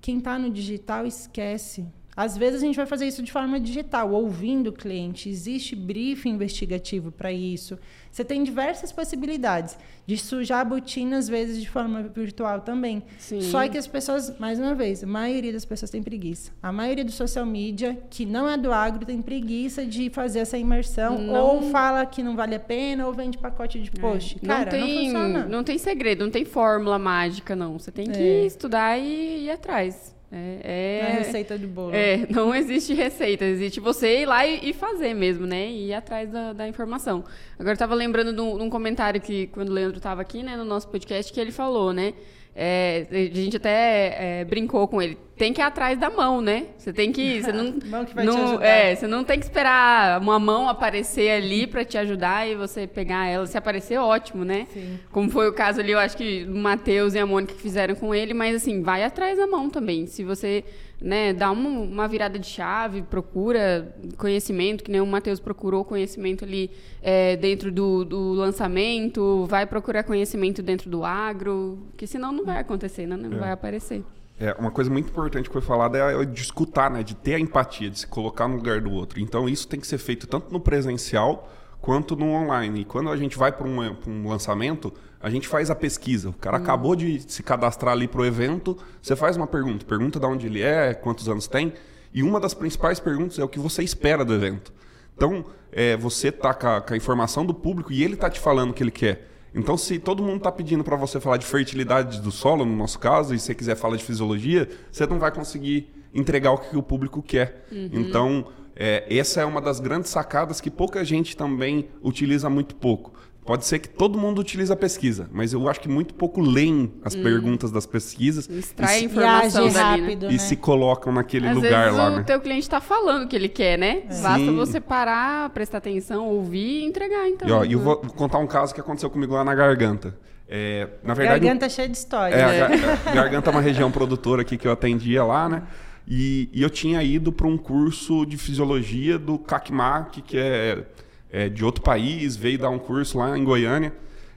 quem está no digital esquece. Às vezes a gente vai fazer isso de forma digital, ouvindo o cliente. Existe briefing investigativo para isso. Você tem diversas possibilidades de sujar a botina, às vezes, de forma virtual também. Sim. Só que as pessoas, mais uma vez, a maioria das pessoas tem preguiça. A maioria do social media, que não é do agro, tem preguiça de fazer essa imersão. Não- Ou fala que não vale a pena, ou vende pacote de post. não Cara, não, tem, funciona. não tem segredo, não tem fórmula mágica, não. Você tem que É. estudar e ir atrás. É, Não é receita do bolo. É, não existe receita, existe você ir lá e, e fazer mesmo, né? E ir atrás da, da informação. Agora, eu tava lembrando de um, de um comentário que, quando o Leandro estava aqui, né, no nosso podcast, que ele falou, né? É, a gente até é, brincou com ele. Tem que ir atrás da mão, né? Você tem que. Você não, Mão que vai te não, ajudar. É, você não tem que esperar uma mão aparecer ali para te ajudar e você pegar ela. Se aparecer, ótimo, né? Sim. Como foi o caso ali, eu acho que o Matheus e a Mônica que fizeram com ele, mas assim, vai atrás da mão também. Se você, né, dá um- uma virada de chave, procura conhecimento, que nem o Matheus procurou conhecimento ali é, dentro do, do lançamento, vai procurar conhecimento dentro do agro, que senão não vai acontecer, né? Não É. vai aparecer. É, uma coisa muito importante que foi falada é de escutar, né? De ter a empatia, de se colocar no lugar do outro. Então isso tem que ser feito tanto no presencial quanto no online. E quando a gente vai para um, um lançamento, a gente faz a pesquisa. O cara acabou de se cadastrar ali para o evento, você faz uma pergunta. Pergunta de onde ele é, quantos anos tem. E uma das principais perguntas é o que você espera do evento. Então, é, você tá com a, com a informação do público e ele tá te falando o que ele quer. Então, se todo mundo está pedindo para você falar de fertilidade do solo, no nosso caso, e você quiser falar de fisiologia, você não vai conseguir entregar o que o público quer. Então, é, essa é uma das grandes sacadas que pouca gente também utiliza muito pouco. Pode ser que todo mundo utilize a pesquisa, mas eu acho que muito pouco leem as perguntas das pesquisas e Extrai a se, E informação age dali, né? rápido, e né? se colocam naquele Às lugar vezes lá, o né? teu cliente está falando o que ele quer, né? Basta Sim. você parar, prestar atenção, ouvir e entregar, então. E ó, e eu vou contar um caso que aconteceu comigo lá na Garganta. É, na verdade, Garganta cheia de história. É, a né? Ga- Garganta é uma região produtora aqui que eu atendia lá, né? E, e eu tinha ido para um curso de fisiologia do CACMAC, que é, é de outro país, veio dar um curso lá em Goiânia.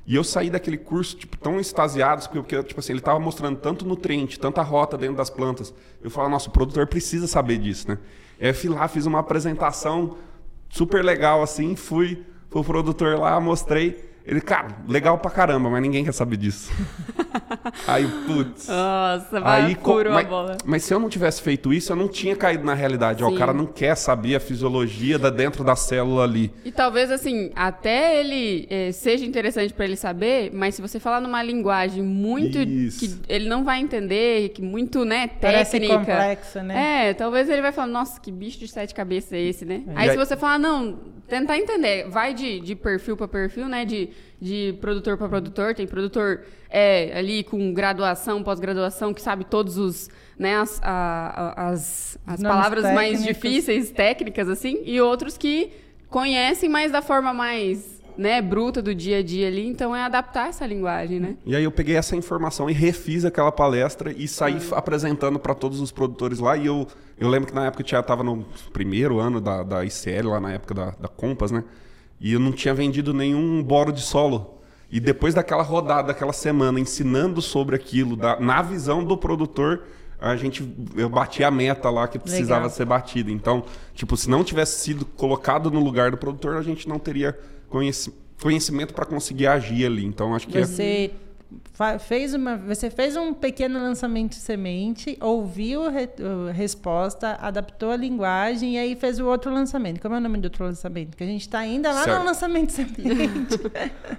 E eu saí daquele curso tipo, tão extasiado, porque tipo assim, ele estava mostrando tanto nutriente, tanta rota dentro das plantas. Eu falei, nossa, o produtor precisa saber disso, né? Eu fui lá, fiz uma apresentação super legal assim, fui pro produtor lá, mostrei. Ele, cara, legal pra caramba, mas ninguém quer saber disso. Aí, putz. Nossa, vai, Aí, co- furou a mas, bola. mas se eu não tivesse feito isso, eu não tinha caído na realidade. Ó, o cara não quer saber a fisiologia da dentro da célula ali. E talvez, assim, até ele eh, seja interessante para ele saber, mas se você falar numa linguagem muito Isso. que ele não vai entender, que muito, né, Parece técnica. complexo, né? É, talvez ele vai falar, nossa, que bicho de sete cabeças é esse, né? E Aí, aí- se você falar, não, tentar entender, vai de, de perfil para perfil, né, de, de produtor para produtor. Tem produtor é, ali com graduação, pós-graduação, que sabe todos os, né, as, a, as, as palavras mais difíceis, técnicas, assim, e outros que conhecem, mas da forma mais né, bruta do dia a dia ali, então é adaptar essa linguagem, né? E aí eu peguei essa informação e refiz aquela palestra e saí ah. apresentando para todos os produtores lá. E eu, eu lembro que na época eu já estava no primeiro ano da, da ICL, lá na época da, da Compass, né? E eu não tinha vendido nenhum boro de solo. E depois daquela rodada, daquela semana, ensinando sobre aquilo, da, na visão do produtor, a gente eu bati a meta lá que precisava Legal. ser batida. Então, tipo, se não tivesse sido colocado no lugar do produtor, a gente não teria conhecimento para conseguir agir ali. Então, acho que é Você é fez uma, você fez um pequeno lançamento de semente, ouviu a resposta, adaptou a linguagem e aí fez o outro lançamento. Como é o nome do outro lançamento? Que a gente está ainda lá certo. no lançamento de semente.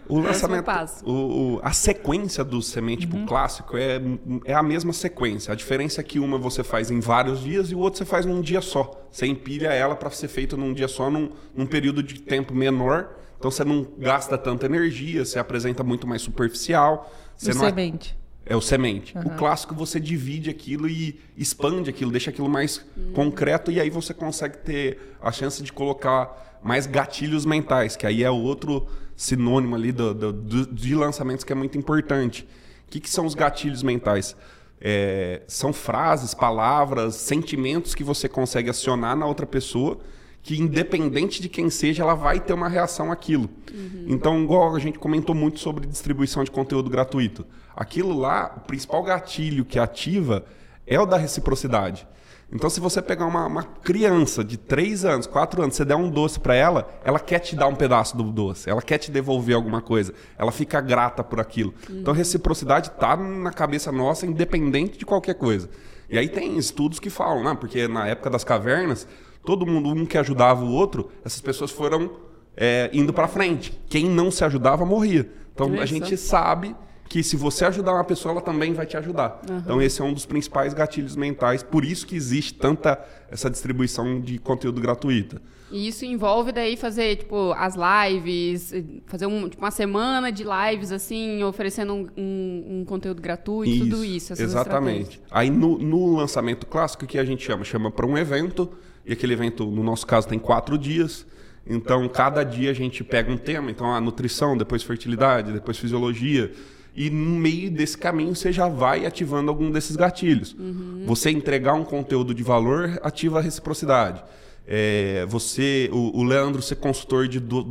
o lançamento, o, o, a sequência do semente uhum. clássico é, é a mesma sequência. A diferença é que uma você faz em vários dias e o outro você faz num dia só. Você empilha ela para ser feita num dia só, num, num período de tempo menor então você não gasta tanta energia, você apresenta muito mais superficial. Você o não semente. É, é o semente. Uhum. O clássico você divide aquilo e expande aquilo, deixa aquilo mais uhum. concreto e aí você consegue ter a chance de colocar mais gatilhos mentais, que aí é outro sinônimo ali do, do, do de lançamentos que é muito importante. O que, que são os gatilhos mentais? É, são frases, palavras, sentimentos que você consegue acionar na outra pessoa que independente de quem seja, ela vai ter uma reação àquilo. Uhum. Então, igual a gente comentou muito sobre distribuição de conteúdo gratuito. Aquilo lá, o principal gatilho que ativa é o da reciprocidade. Então, se você pegar uma, uma criança de 3 anos, 4 anos, você der um doce para ela, ela quer te dar um pedaço do doce, ela quer te devolver alguma coisa, ela fica grata por aquilo. Uhum. Então, reciprocidade está na cabeça nossa, independente de qualquer coisa. E aí tem estudos que falam, né? porque na época das cavernas, todo mundo, um que ajudava o outro, essas pessoas foram é, indo para frente. Quem não se ajudava morria. Então a gente sabe que se você ajudar uma pessoa, ela também vai te ajudar. Uhum. Então esse é um dos principais gatilhos mentais, por isso que existe tanta essa distribuição de conteúdo gratuita. E isso envolve daí fazer, tipo, as lives, fazer um, tipo, uma semana de lives, assim, oferecendo um, um, um conteúdo gratuito, isso, tudo isso. exatamente. Aí no, no lançamento clássico, que a gente chama? Chama para um evento, e aquele evento, no nosso caso, tem quatro dias. Então, cada dia a gente pega um tema. Então, a nutrição, depois fertilidade, depois fisiologia. E no meio desse caminho você já vai ativando algum desses gatilhos. Uhum. Você entregar um conteúdo de valor ativa a reciprocidade. É, você, o, o, Leandro ser consultor de do,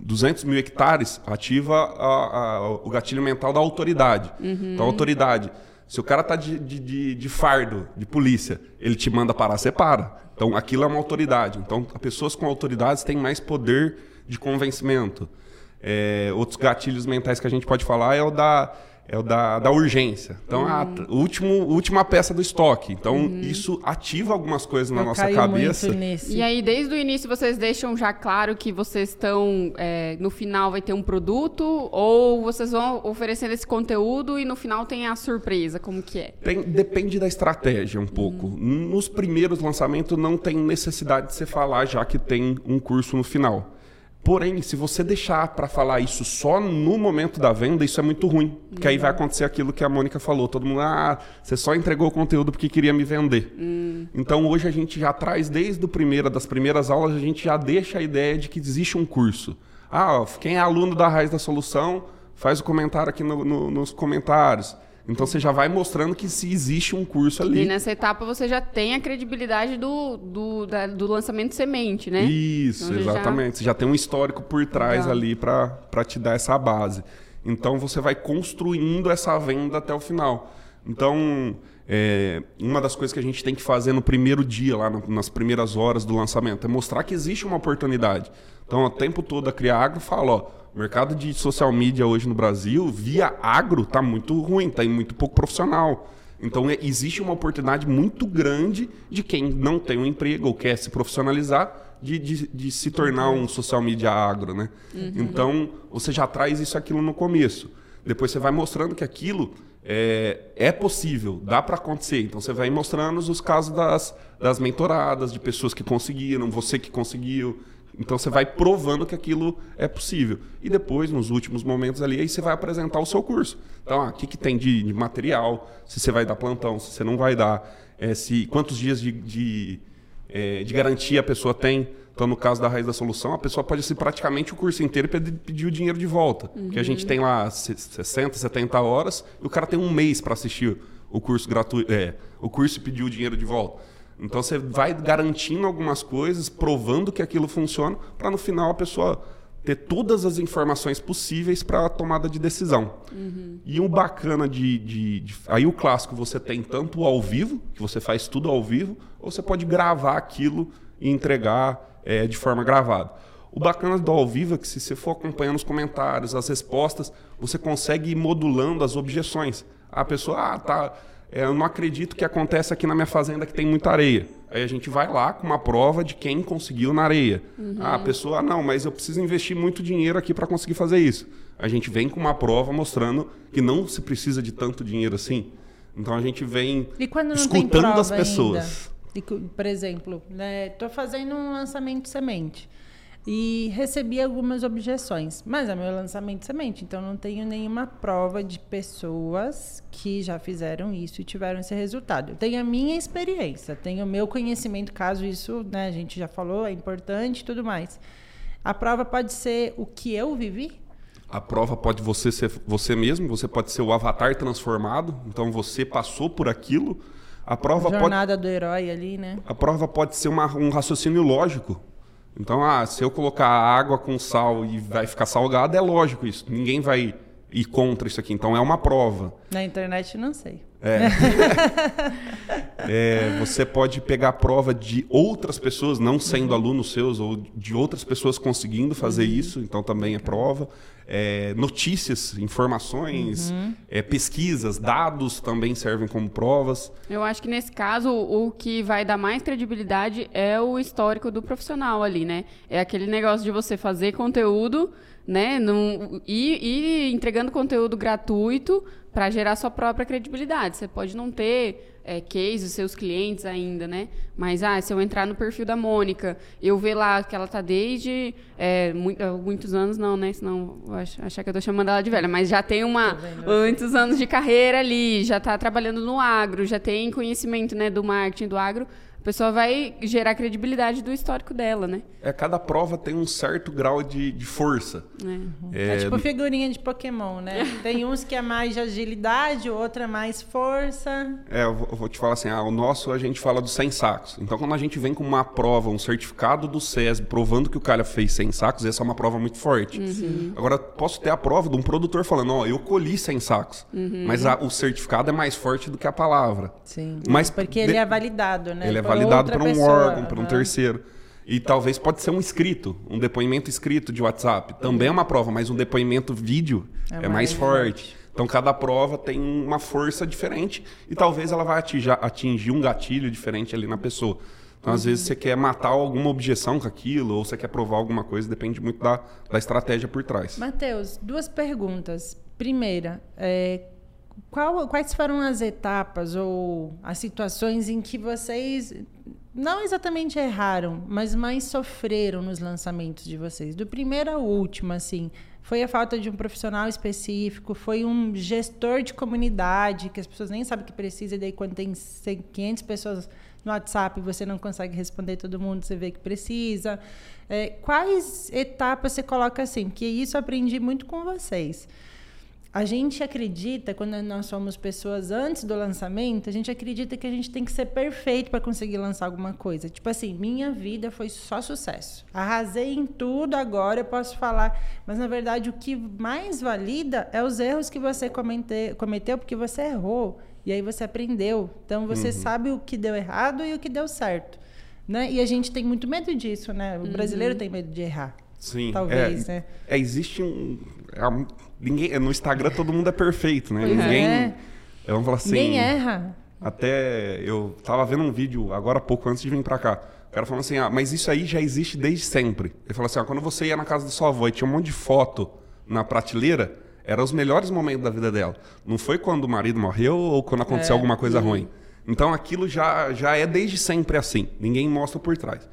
200 mil hectares ativa a, a, o gatilho mental da autoridade. Uhum. Então, a autoridade. Se o cara tá de, de, de, de fardo, de polícia, ele te manda parar, você para. Então, aquilo é uma autoridade. Então, pessoas com autoridades têm mais poder de convencimento. É, outros gatilhos mentais que a gente pode falar é o da, é o da, da urgência. Então, uhum. a último, última peça do estoque. Então, uhum. isso ativa algumas coisas na Eu nossa cabeça. E aí, desde o início, vocês deixam já claro que vocês estão. É, no final vai ter um produto, ou vocês vão oferecendo esse conteúdo e no final tem a surpresa? Como que é? Tem, depende da estratégia um pouco. Uhum. Nos primeiros lançamentos, não tem necessidade de você falar já que tem um curso no final. Porém, se você deixar para falar isso só no momento da venda, isso é muito ruim. Porque uhum. aí vai acontecer aquilo que a Mônica falou. Todo mundo, ah, você só entregou o conteúdo porque queria me vender. Uhum. Então, hoje a gente já traz, desde o das primeiras aulas, a gente já deixa a ideia de que existe um curso. Ah, quem é aluno da Raiz da Solução, faz o comentário aqui no, no, nos comentários. Então você já vai mostrando que se existe um curso ali. E nessa etapa você já tem a credibilidade do, do, da, do lançamento semente, né? Isso, então, exatamente. Já... Você já tem um histórico por trás Legal. ali para te dar essa base. Então você vai construindo essa venda até o final. Então, é, uma das coisas que a gente tem que fazer no primeiro dia, lá no, nas primeiras horas do lançamento, é mostrar que existe uma oportunidade. Então, o tempo todo a Criagro fala, ó, o mercado de social media hoje no Brasil, via agro, está muito ruim, está muito pouco profissional. Então, é, existe uma oportunidade muito grande de quem não tem um emprego ou quer se profissionalizar, de, de, de se tornar um social media agro, né? Uhum. Então, você já traz isso aquilo no começo. Depois você vai mostrando que aquilo é, é possível, dá para acontecer. Então, você vai mostrando os casos das, das mentoradas, de pessoas que conseguiram, você que conseguiu, Então você vai provando que aquilo é possível. E depois, nos últimos momentos ali, aí você vai apresentar o seu curso. Então, ah, o que, que tem de, de, material, se você vai dar plantão, se você não vai dar, é, se quantos dias de, de, é, de garantia a pessoa tem. Então, no caso da raiz da solução, a pessoa pode ser praticamente o curso inteiro e pedir o dinheiro de volta. Uhum. Que a gente tem lá 60, 70 horas e o cara tem um mês para assistir o curso gratuito, é, o curso e pedir o dinheiro de volta. Então você vai garantindo algumas coisas, provando que aquilo funciona, para no final a pessoa ter todas as informações possíveis para a tomada de decisão. Uhum. E o bacana de, de, de, Aí o clássico você tem tanto ao vivo, que você faz tudo ao vivo, ou você pode gravar aquilo e entregar é, de forma gravada. O bacana do ao vivo é que se você for acompanhando os comentários, as respostas, você consegue ir modulando as objeções. A pessoa, ah, tá é, eu não acredito que acontece aqui na minha fazenda que tem muita areia. Aí a gente vai lá com uma prova de quem conseguiu na areia. Uhum. Ah, a pessoa, ah, não, mas eu preciso investir muito dinheiro aqui para conseguir fazer isso. A gente vem com uma prova mostrando que não se precisa de tanto dinheiro assim. Então a gente vem escutando as pessoas. Ainda? Por exemplo, estou né, fazendo um lançamento semente e recebi algumas objeções. Mas é meu lançamento semente, então não tenho nenhuma prova de pessoas que já fizeram isso e tiveram esse resultado. Eu tenho a minha experiência, tenho o meu conhecimento, caso isso, né, a gente já falou, é importante e tudo mais. A prova pode ser o que eu vivi? A prova pode você ser você mesmo, você pode ser o avatar transformado, então você passou por aquilo. A prova a jornada pode... do herói ali, né? A prova pode ser uma, um raciocínio lógico. Então, ah, se eu colocar água com sal e vai ficar salgado, é lógico isso. Ninguém vai ir contra isso aqui. Então, é uma prova. Na internet, não sei. É. é, você pode pegar prova de outras pessoas, não sendo uhum. alunos seus, ou de outras pessoas conseguindo fazer uhum. isso, então também é prova. É, notícias, informações, uhum. é, pesquisas, dados também servem como provas. Eu acho que nesse caso o que vai dar mais credibilidade é o histórico do profissional ali, né? É aquele negócio de você fazer conteúdo né? Num, e, e entregando conteúdo gratuito para gerar sua própria credibilidade. Você pode não ter é, cases, seus clientes ainda, né? Mas, ah, se eu entrar no perfil da Mônica, eu ver lá que ela está desde é, muitos anos, não, né? Senão acho, achar que eu estou chamando ela de velha, mas já tem uma muitos anos de carreira ali, já está trabalhando no agro, já tem conhecimento né, do marketing do agro a pessoa vai gerar credibilidade do histórico dela, né? É, cada prova tem um certo grau de, de força. É. É, é tipo figurinha de Pokémon, né? tem uns que é mais de agilidade, outra é mais força. É, eu vou, te falar assim, ah, o nosso a gente fala dos 100 sacos. Então, quando a gente vem com uma prova, um certificado do SESB provando que o cara fez 100 sacos, essa é uma prova muito forte. Uhum. Agora, posso ter a prova de um produtor falando, ó, oh, eu colhi 100 sacos. Uhum. Mas a, o certificado é mais forte do que a palavra. Sim. Mas, Porque ele de... é validado, né? Ele é validado por um pessoa, órgão, por um né? terceiro. E talvez pode ser um escrito, um depoimento escrito de WhatsApp. Também é uma prova, mas um depoimento vídeo é, é mais forte. Então cada prova tem uma força diferente e talvez ela vai atingir, atingir um gatilho diferente ali na pessoa. Então, às vezes, você quer matar alguma objeção com aquilo, ou você quer provar alguma coisa, depende muito da, da estratégia por trás. Matheus, duas perguntas. Primeira, é, qual, quais foram as etapas ou as situações em que vocês não exatamente erraram, mas mais sofreram nos lançamentos de vocês? Do primeiro ao último, assim, foi a falta de um profissional específico, foi um gestor de comunidade que as pessoas nem sabem que precisa, e daí quando tem 500 pessoas no WhatsApp você não consegue responder todo mundo, você vê que precisa. É, quais etapas você coloca assim? Porque isso eu aprendi muito com vocês a gente acredita, quando nós somos pessoas antes do lançamento, a gente acredita que a gente tem que ser perfeito para conseguir lançar alguma coisa. Tipo assim, minha vida foi só sucesso. Arrasei em tudo, agora eu posso falar. Mas, na verdade, o que mais valida é os erros que você comete, cometeu, porque você errou. E aí você aprendeu. Então, você uhum. sabe o que deu errado e o que deu certo. Né? E a gente tem muito medo disso, né? O uhum. brasileiro tem medo de errar. Sim. Talvez, é, né? É, existe um... É Ninguém, no Instagram todo mundo é perfeito, né? Pois Ninguém. É. Vamos falar assim. Ninguém erra. Até eu tava vendo um vídeo agora há pouco antes de vir para cá. O cara falou assim: ah, mas isso aí já existe desde sempre. Ele falou assim: ah, quando você ia na casa da sua avó e tinha um monte de foto na prateleira, eram os melhores momentos da vida dela. Não foi quando o marido morreu ou quando aconteceu é. alguma coisa ruim. Então aquilo já, já é desde sempre assim. Ninguém mostra por trás.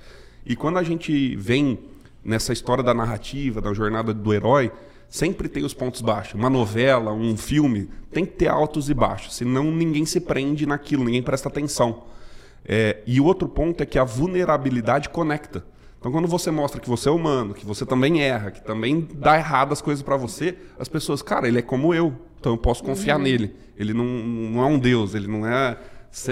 E quando a gente vem nessa história da narrativa, da jornada do herói, sempre tem os pontos baixos. Uma novela, um filme, tem que ter altos e baixos, senão ninguém se prende naquilo, ninguém presta atenção. É, e o outro ponto é que a vulnerabilidade conecta. Então, quando você mostra que você é humano, que você também erra, que também dá errado as coisas para você, as pessoas, cara, ele é como eu, então eu posso confiar uhum. nele. Ele não, não é um deus, ele não é,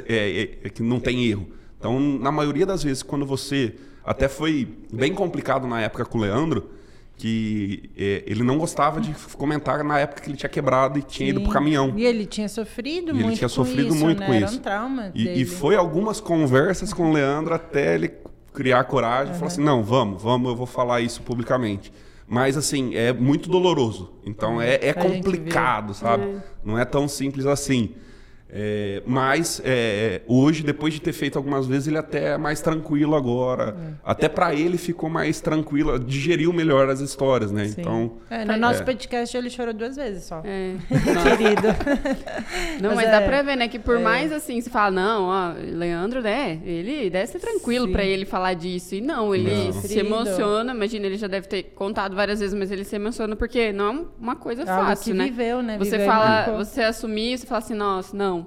é, é, é que não tem erro. Então, na maioria das vezes, quando você até foi bem complicado na época com o Leandro, que é, ele não gostava de comentar na época que ele tinha quebrado e tinha Sim. ido pro caminhão. E ele tinha sofrido e muito ele tinha com sofrido isso, muito né? com Era isso. um trauma e, dele. e foi algumas conversas com o Leandro até ele criar coragem uhum. e falar assim, não, vamos, vamos, eu vou falar isso publicamente. Mas, assim, é muito doloroso. Então, é, é complicado, sabe? É. Não é tão simples assim. É, mas é, hoje, depois de ter feito algumas vezes, ele até é mais tranquilo agora. É. Até para ele ficou mais tranquilo, digeriu melhor as histórias, né? Sim. Então. É, no nosso podcast ele chorou duas vezes só. É. Querido. Não, mas, mas dá pra ver, né? Que por mais assim, se fala, não, ó, Leandro, né? Ele deve ser tranquilo para ele falar disso. E não, ele não. se emociona. Imagina, ele já deve ter contado várias vezes, mas ele se emociona porque não é uma coisa fácil, que né? Viveu, né? Você viveu fala, você assumir, você fala assim, nossa, não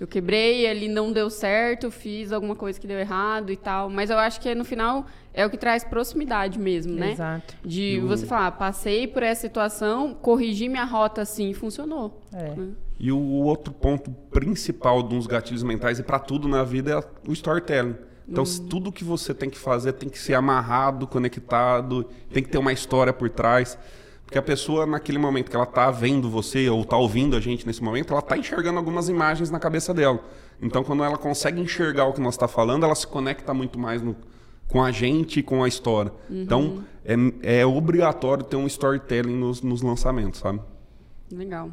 eu quebrei, ele não deu certo, fiz alguma coisa que deu errado e tal. Mas eu acho que no final é o que traz proximidade mesmo, né? Exato. De você falar, ah, passei por essa situação, corrigi minha rota assim, funcionou. É. Né? E o outro ponto principal de uns gatilhos mentais e para tudo na vida é o storytelling. Então, hum. tudo que você tem que fazer tem que ser amarrado, conectado, tem que ter uma história por trás. Porque a pessoa, naquele momento que ela está vendo você ou está ouvindo a gente nesse momento, ela está enxergando algumas imagens na cabeça dela. Então, quando ela consegue enxergar o que nós está falando, ela se conecta muito mais no, com a gente e com a história. Uhum. Então, é, é obrigatório ter um storytelling nos, nos lançamentos, sabe? Legal.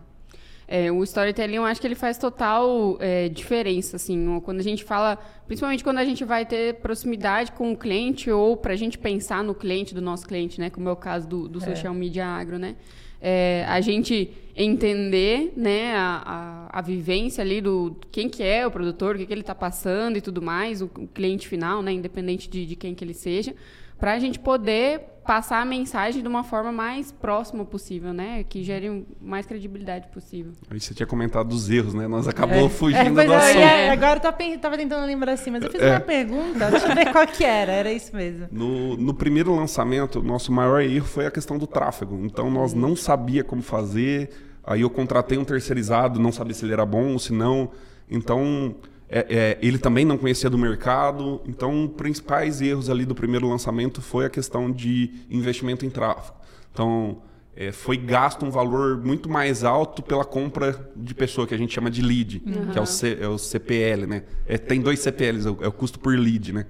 É, o storytelling, eu acho que ele faz total é, diferença, assim, quando a gente fala, principalmente quando a gente vai ter proximidade com o cliente ou para a gente pensar no cliente do nosso cliente, né, como é o caso do, do é. social media agro, né, é, a gente entender, né, a, a, a, vivência ali do quem que é o produtor, o que, que ele está passando e tudo mais, o, o, cliente final, né, independente de, de quem que ele seja, para a gente poder passar a mensagem de uma forma mais próxima possível, né? Que gere mais credibilidade possível. Aí você tinha comentado dos erros, né? Nós acabou é. fugindo é, do assunto. É, agora eu estava tentando lembrar assim, mas eu fiz é. uma pergunta, deixa eu ver qual que era, era isso mesmo. No, no primeiro lançamento, nosso maior erro foi a questão do tráfego. Então nós não sabia como fazer, aí eu contratei um terceirizado, não sabia se ele era bom ou se não. Então é, é, ele também não conhecia do mercado, então os principais erros ali do primeiro lançamento foi a questão de investimento em tráfego. Então é, foi gasto um valor muito mais alto pela compra de pessoa que a gente chama de lead, uhum. que é o, C, é o, CPL, né? É, tem dois CPLs, é o, é o custo por lead, né?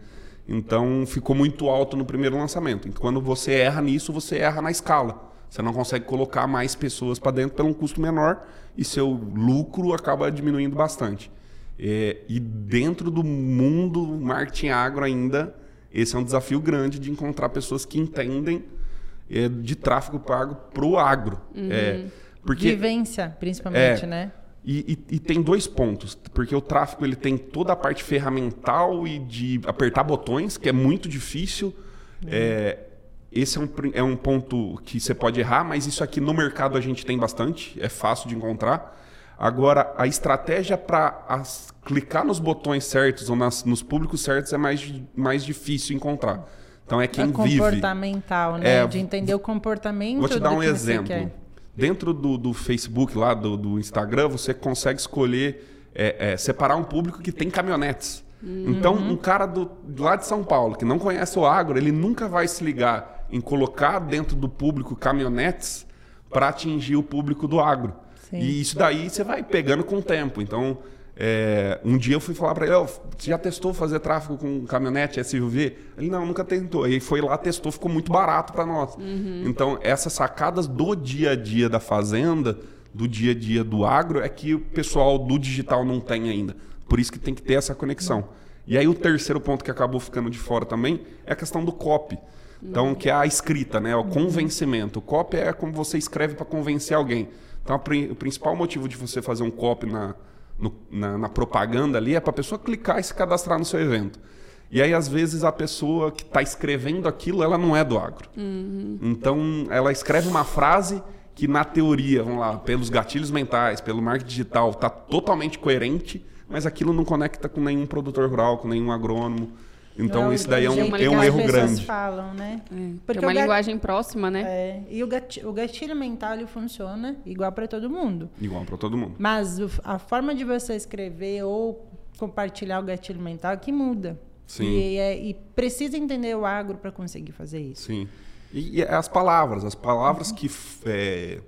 Então ficou muito alto no primeiro lançamento. Então, quando você erra nisso, você erra na escala. Você não consegue colocar mais pessoas para dentro pelo um custo menor e seu lucro acaba diminuindo bastante. É, e dentro do mundo marketing agro ainda, esse é um desafio grande de encontrar pessoas que entendem é, de tráfego pago para o agro. Uhum. É, porque, Vivência, principalmente, é, né? E, e, e, tem dois pontos, porque o tráfego ele tem toda a parte ferramental e de apertar botões, que é muito difícil. Uhum. É, esse é um, é um ponto que você pode errar, mas isso aqui no mercado a gente tem bastante, é fácil de encontrar. Agora, a estratégia para clicar nos botões certos ou nas, nos públicos certos é mais, mais difícil encontrar. Então é quem é vive. comportamental, né? É, de entender o comportamento. Vou te dar um exemplo. Dentro do, do, Facebook, lá do, do, Instagram, você consegue escolher é, é, separar um público que tem caminhonetes. Uhum. Então, um cara do, lá de São Paulo que não conhece o agro, ele nunca vai se ligar em colocar dentro do público caminhonetes para atingir o público do agro. Sim. E isso daí você vai pegando com o tempo. Então, é, um dia eu fui falar para ele, oh, você já testou fazer tráfego com caminhonete SUV? Ele, não, nunca tentou. Aí foi lá, testou, ficou muito barato para nós. Uhum. Então, essas sacadas do dia a dia da fazenda, do dia a dia do agro, é que o pessoal do digital não tem ainda. Por isso que tem que ter essa conexão. E aí o terceiro ponto que acabou ficando de fora também é a questão do copy. Então, que é a escrita, né? O convencimento. O copy é como você escreve para convencer alguém. Então, o principal motivo de você fazer um copy na, no, na, na, propaganda ali é para a pessoa clicar e se cadastrar no seu evento. E aí, às vezes, a pessoa que está escrevendo aquilo, ela não é do agro. Uhum. Então, ela escreve uma frase que, na teoria, vamos lá, pelos gatilhos mentais, pelo marketing digital, está totalmente coerente, mas aquilo não conecta com nenhum produtor rural, com nenhum agrônomo. Então, Não, isso daí é um, é que um as erro pessoas grande. falam, né? É, Porque uma linguagem próxima, né? É, e o gatilho, o gatilho mental ele funciona igual para todo mundo. Igual para todo mundo. Mas o- a forma de você escrever ou compartilhar o gatilho mental é que muda. Sim. E, é- e precisa entender o agro para conseguir fazer isso. Sim. E, e as palavras, as palavras que. f- é,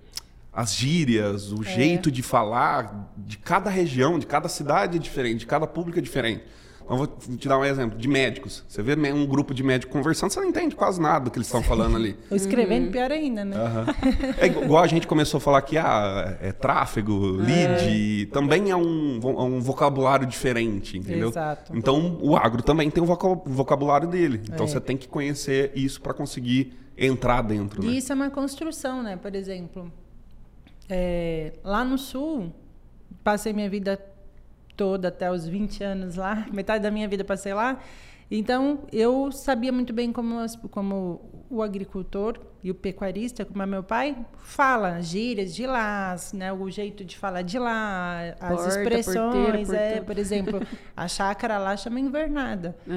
as gírias, o jeito de falar de cada região, de cada cidade é diferente, de cada público é diferente. Então, vou te dar um exemplo de médicos. Você vê um grupo de médicos conversando, você não entende quase nada do que eles estão falando ali. Ou escrevendo, pior ainda, né? É igual a gente começou a falar que ah, é tráfego, lead, também é um, é um vocabulário diferente, entendeu? Exato. Então o agro também tem voca- vocabulário dele. Então É. você tem que conhecer isso para conseguir entrar dentro. Né? E isso é uma construção, né? Por exemplo, é, lá no sul, passei minha vida toda até os 20 anos lá, metade da minha vida passei lá. Então, eu sabia muito bem como, as- como o agricultor e o pecuarista, como é meu pai, fala gírias de lá, né? o jeito de falar de lá, as Porta, expressões. porteira, é, portão. por exemplo, a chácara lá chama invernada É.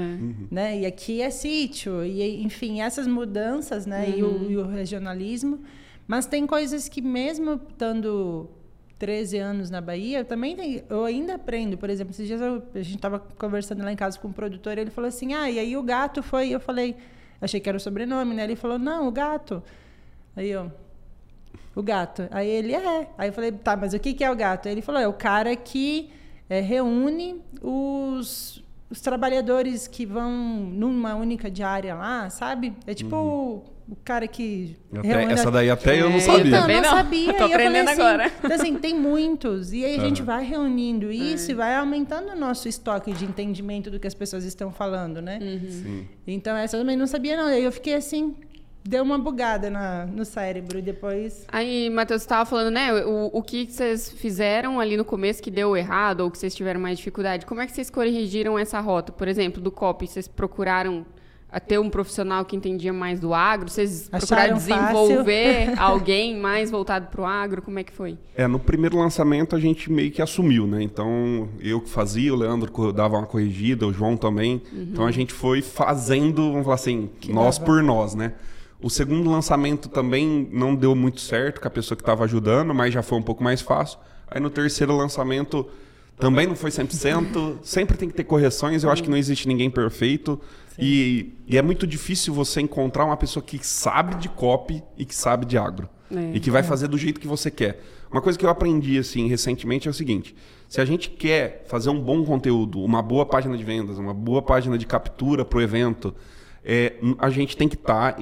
né? E aqui é sítio, e enfim, essas mudanças, né? E, o, e o regionalismo. Mas tem coisas que mesmo estando 13 anos na Bahia, eu também tem- eu ainda aprendo. Por exemplo, esses dias eu- a gente estava conversando lá em casa com um produtor, ele falou assim: "Ah, e aí o gato foi?" Eu falei, achei que era o sobrenome, né? Ele falou: "Não, o gato". Aí eu o gato. Aí ele é. Aí eu falei, tá, mas o que, que é o gato? Aí ele falou, é o cara que é, reúne os, os trabalhadores que vão numa única diária lá, sabe? É tipo o, o cara que. Até- essa daí até eu não É, sabia. Então, Também não, sabia. Tô E eu falei aprendendo assim, agora. Então, assim, tem muitos. E aí a gente vai reunindo isso e vai aumentando o nosso estoque de entendimento do que as pessoas estão falando, né? Sim. Então, essa eu também não sabia, não. Aí eu fiquei assim, deu uma bugada na, no cérebro. E depois. Aí, Matheus, você estava falando, né? O, o que vocês fizeram ali no começo que deu errado ou que vocês tiveram mais dificuldade? Como é que vocês corrigiram essa rota? Por exemplo, do COP, vocês procuraram a ter um profissional que entendia mais do agro? Vocês procuraram Acharam desenvolver alguém mais voltado para o agro? Como é que foi? É, no primeiro lançamento a gente meio que assumiu, né? Então, eu que fazia, o Leandro dava uma corrigida, o João também. Então, a gente foi fazendo, vamos falar assim, nós dava. por nós, né? O segundo lançamento também não deu muito certo com a pessoa que estava ajudando, mas já foi um pouco mais fácil. Aí, no terceiro lançamento, também não foi 100%. sempre tem que ter correções. Eu acho que não existe ninguém perfeito. E, e é muito difícil você encontrar uma pessoa que sabe de copy e que sabe de agro. É. E que vai fazer do jeito que você quer. Uma coisa que eu aprendi assim recentemente é o seguinte: se a gente quer fazer um bom conteúdo, uma boa página de vendas, uma boa página de captura para o evento, é, a gente tem que estar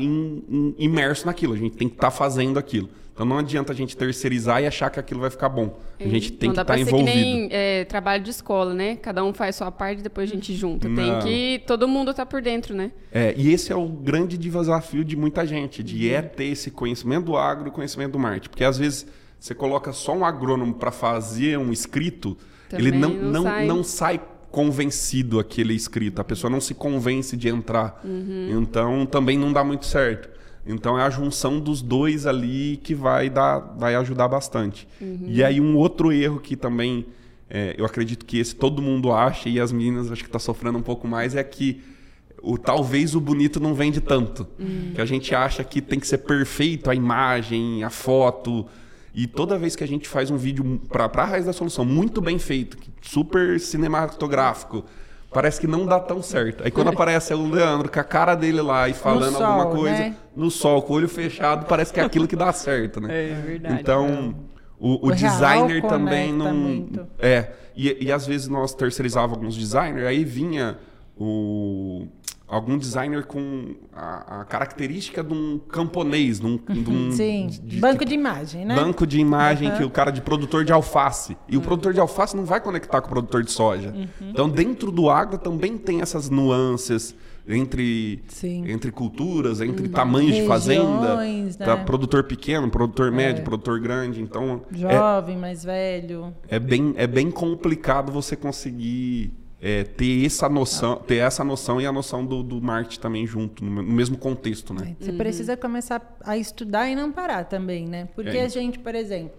imerso naquilo, a gente tem que estar fazendo aquilo. Então não adianta a gente terceirizar e achar que aquilo vai ficar bom. A gente tem não que estar ser envolvido. que nem é, trabalho de escola, né? Cada um faz sua parte e depois a gente junta. Tem Não. que todo mundo tá por dentro, né? É, e esse é o grande desafio de muita gente, de é ter esse conhecimento do agro e conhecimento do marketing. Porque às vezes você coloca só um agrônomo para fazer um escrito, ele Também não, não não, sai. não sai convencido aquele escrito. A pessoa não se convence de entrar. Uhum. Então também não dá muito certo. Então é a junção dos dois ali que vai dar, vai ajudar bastante. Uhum. E aí um outro erro que também é, eu acredito que esse todo mundo acha e as meninas acho que está sofrendo um pouco mais é que o talvez o bonito não vende tanto. Que a gente acha que tem que ser perfeito a imagem, a foto. E toda vez que a gente faz um vídeo para a raiz da solução muito bem feito, super cinematográfico, parece que não dá tão certo. Aí quando aparece o Leandro com a cara dele lá e falando sol, alguma coisa, né? no sol, com o olho fechado, parece que é aquilo que dá certo, né? É verdade. Então, o, o O real designer também não. muito. É. E, e às vezes nós terceirizávamos alguns designers, aí vinha o, algum designer com a, a característica de um camponês, de um, de um- Sim, de- banco de imagem, né? banco de imagem Aham. que o cara de produtor de alface. E o produtor de alface não vai conectar com o produtor de soja. Uhum. Então, dentro do agro também tem essas nuances entre, Sim. Uhum. entre culturas, entre tamanhos de fazenda, Regiões, né? produtor pequeno, produtor médio, produtor grande. Então, é, Jovem, mais velho. é, bem, é bem complicado você conseguir é, ter essa noção, ter essa noção e a noção do, do marketing também junto, no, mesmo contexto, né? Você uhum. precisa começar a estudar e não parar também, né? Porque é. a gente, por exemplo,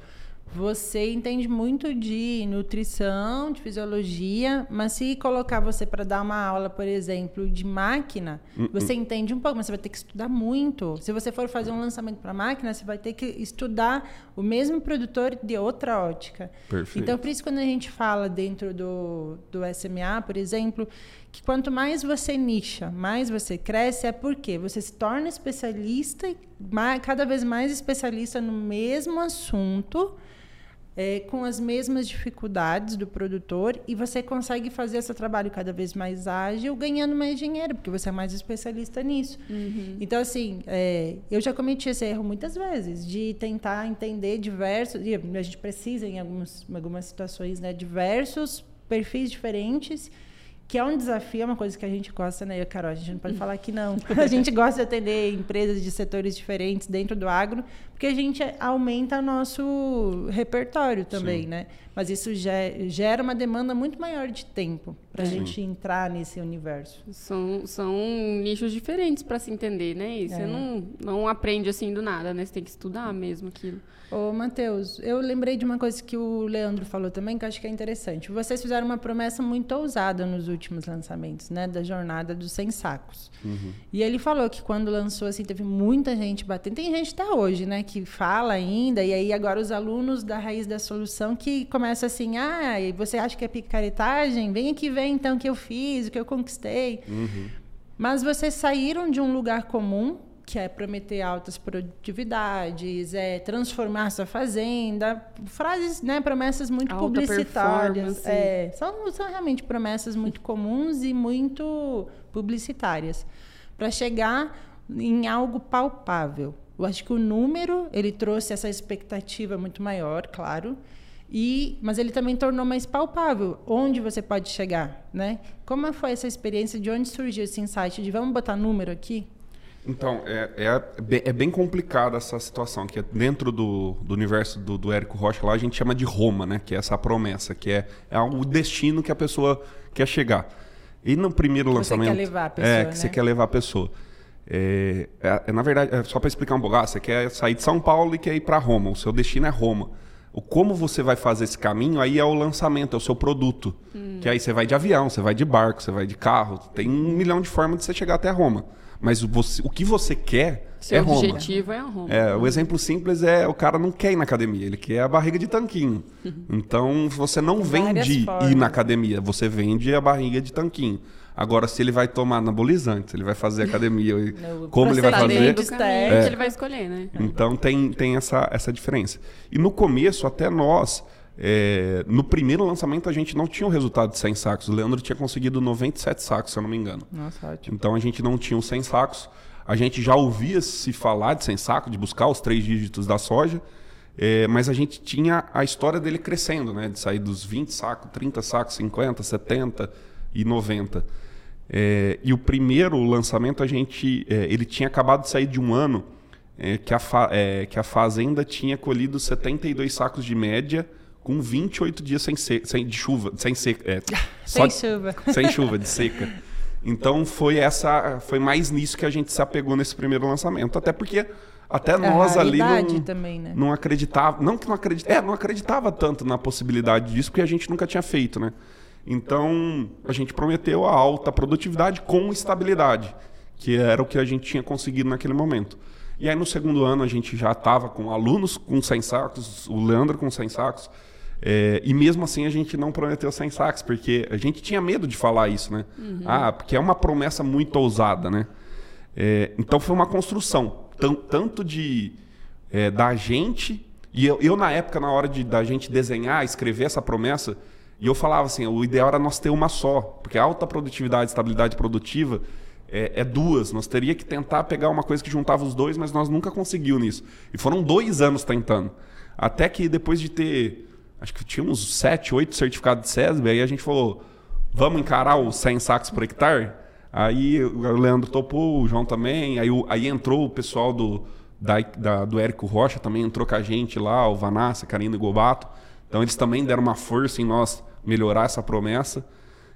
você entende muito de nutrição, de fisiologia, mas se colocar você para dar uma aula, por exemplo, de máquina, uh -uh. você entende um pouco, mas você vai ter que estudar muito. Se você for fazer um lançamento para máquina, você vai ter que estudar o mesmo produtor de outra ótica. Perfeito. Então, por isso, quando a gente fala dentro do, do SMA, por exemplo, que quanto mais você nicha, mais você cresce, é porque você se torna especialista, cada vez mais especialista no mesmo assunto é, com as mesmas dificuldades do produtor e você consegue fazer esse trabalho cada vez mais ágil, ganhando mais dinheiro, porque você é mais especialista nisso. Uhum. Então, assim, é, eu já cometi esse erro muitas vezes, de tentar entender diversos, e a gente precisa, em algumas, algumas situações, né, diversos perfis diferentes que é um desafio, é uma coisa que a gente gosta, né, Carol? A gente não pode falar que não. A gente gosta de atender empresas de setores diferentes dentro do agro, porque a gente aumenta nosso repertório também, Sim. né? Mas isso gera uma demanda muito maior de tempo para a gente entrar nesse universo. São, são nichos diferentes para se entender, né? E você é. não, não aprende assim do nada, né? Você tem que estudar mesmo aquilo. Ô, Matheus, eu lembrei de uma coisa que o Leandro falou também, que eu acho que é interessante. Vocês fizeram uma promessa muito ousada nos últimos lançamentos, né? Da jornada dos 100 sacos. Uhum. E ele falou que quando lançou, assim, teve muita gente batendo. Tem gente até hoje, né? Que fala ainda. E aí agora os alunos da Raiz da Solução que começam assim, ah, você acha que é picaretagem? Vem aqui ver então o que eu fiz, o que eu conquistei. Uhum. Mas vocês saíram de um lugar comum que é prometer altas produtividades, é transformar sua fazenda, frases, né, promessas muito Alta publicitárias. É, são, são realmente promessas muito comuns e muito publicitárias para chegar em algo palpável. Eu acho que o número ele trouxe essa expectativa muito maior, claro. E, mas ele também tornou mais palpável onde você pode chegar, né? Como foi essa experiência? De onde surgiu esse insight de vamos botar número aqui? Então, é, é, é, bem complicada essa situação, que é dentro do, do universo do, do Érico Rocha, lá a gente chama de Roma, né? Que é essa promessa, que é, é o destino que a pessoa quer chegar. E no primeiro que lançamento... Você quer levar a pessoa, É, que né? você quer levar a pessoa. É, é, é na verdade, é só para explicar um pouco, ah, você quer sair de São Paulo e quer ir para Roma, o seu destino é Roma. O como você vai fazer esse caminho, aí é o lançamento, é o seu produto. Hum. Que aí você vai de avião, você vai de barco, você vai de carro. Tem um milhão de formas de você chegar até Roma. Mas você, o que você quer Seu é Roma. O objetivo é a Roma. É, o exemplo simples é o cara não quer ir na academia, ele quer a barriga de tanquinho. Então você não vende ir na academia, você vende a barriga de tanquinho. Agora, se ele vai tomar anabolizante, se ele vai fazer academia, como ele vai fazer. é. ele vai escolher, né? Então tem, tem essa, essa diferença. E no começo, até nós, é, no primeiro lançamento a gente não tinha o resultado de 100 sacos. O Leandro tinha conseguido 97 sacos, se eu não me engano. Nossa, ótimo. Então a gente não tinha os 100 sacos. A gente já ouvia se falar de 100 sacos, de buscar os três dígitos da soja. É, mas a gente tinha a história dele crescendo, né? De sair dos 20 sacos, 30 sacos, 50, 70 e 90. É, e o primeiro lançamento a gente, é, ele tinha acabado de sair de um ano é, que, a é, que a fazenda tinha colhido 72 sacos de média com 28 dias sem, se, sem de chuva, sem seca, é, sem chuva, sem chuva de seca. Então foi essa, foi mais nisso que a gente se apegou nesse primeiro lançamento, até porque até nós ali não, também, né? não acreditava, não que não acreditava, é, não acreditava tanto na possibilidade disso porque a gente nunca tinha feito, né? Então a gente prometeu a alta produtividade com estabilidade, que era o que a gente tinha conseguido naquele momento. E aí no segundo ano a gente já estava com alunos com 100 sacos, o Leandro com 100 sacos, é, e mesmo assim a gente não prometeu 100 sacos, porque a gente tinha medo de falar isso, né? Uhum. Ah, porque é uma promessa muito ousada, né? É, então foi uma construção, tanto de é, da gente, e eu, eu, na época, na hora de, da gente desenhar, escrever essa promessa, e eu falava assim, o ideal era nós ter uma só, porque alta produtividade, estabilidade produtiva é, é, duas. Nós teria que tentar pegar uma coisa que juntava os dois, mas nós nunca conseguiu nisso. E foram dois anos tentando. Até que depois de ter acho que tinha uns 7, 8 certificados de SESB, aí a gente falou, vamos encarar os 100 sacos por hectare? Aí o Leandro topou, o João também, aí, aí entrou o pessoal do, da, da, do Érico Rocha, também entrou com a gente lá, o Vanassa, Karina e Gobato. Então eles também deram uma força em nós melhorar essa promessa.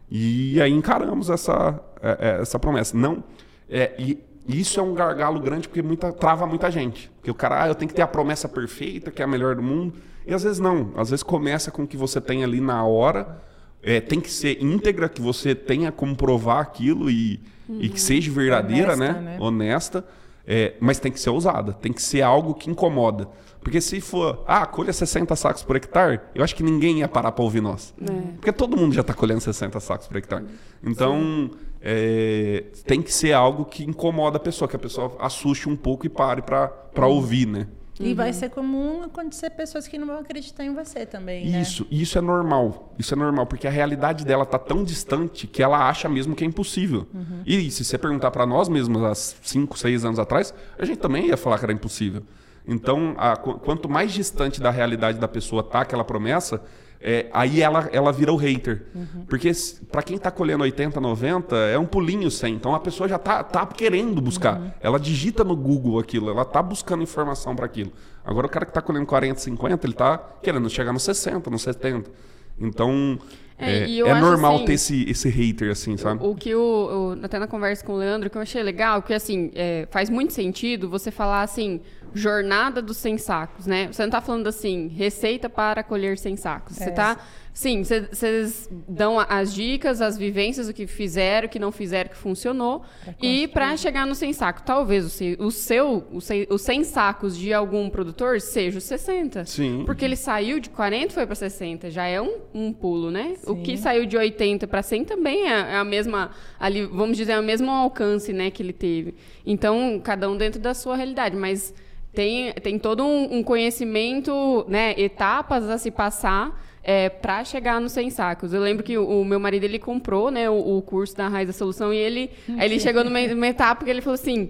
E aí encaramos essa, é, é, essa promessa. Não, é, e isso é um gargalo grande porque muita, trava muita gente. Porque o cara, ah, eu tenho que ter a promessa perfeita, que é a melhor do mundo. E às vezes não. Às vezes começa com o que você tem ali na hora. É, tem que ser íntegra, que você tenha como provar aquilo e, uhum. e que seja verdadeira, Honesta, né? né? Honesta. É, mas tem que ser ousada. Tem que ser algo que incomoda. Porque se for, ah, colha 60 sacos por hectare, eu acho que ninguém ia parar para ouvir nós. É. Porque todo mundo já está colhendo 60 sacos por hectare. Então, é, tem que ser algo que incomoda a pessoa, que a pessoa assuste um pouco e pare para uhum. ouvir, né? E uhum. vai ser comum acontecer pessoas que não vão acreditar em você também. Né? Isso, e isso é normal. Isso é normal, porque a realidade dela está tão distante que ela acha mesmo que é impossível. Uhum. E se você perguntar para nós mesmos há 5, 6 anos atrás, a gente também ia falar que era impossível. Então, a, quanto mais distante da realidade da pessoa tá aquela promessa, é, aí ela, ela vira o hater. Uhum. Porque para quem está colhendo 80, 90, é um pulinho 100. Então a pessoa já está tá querendo buscar. Uhum. Ela digita no Google aquilo, ela está buscando informação para aquilo. Agora o cara que está colhendo 40, 50, ele está querendo chegar nos 60, nos 70. Então, é, é, é normal assim, ter esse, esse hater, assim, sabe? O, o que o, até na conversa com o Leandro, que eu achei legal, que assim, é, faz muito sentido você falar assim, jornada dos 100 sacos, né? Você não está falando assim, receita para colher 100 sacos. Você está é. Sim, vocês dão as dicas, as vivências, o que fizeram, o que não fizeram, que funcionou. e para chegar no 100 saco, talvez o seu, o seu os 100 sacos de algum produtor seja os 60. Sim. Porque ele saiu de 40 e foi para 60. Já é um, um pulo, né? Sim. O que saiu de 80 para 100 também é, é, a mesma, ali, vamos dizer, é o mesmo alcance né, que ele teve. Então, cada um dentro da sua realidade. Mas tem, tem todo um, um conhecimento, né, etapas a se passar é, para chegar nos 100 sacos. Eu lembro que o, o, meu marido ele comprou né, o, o, curso da Raiz da Solução e ele, ele chegou numa, numa etapa que ele falou assim.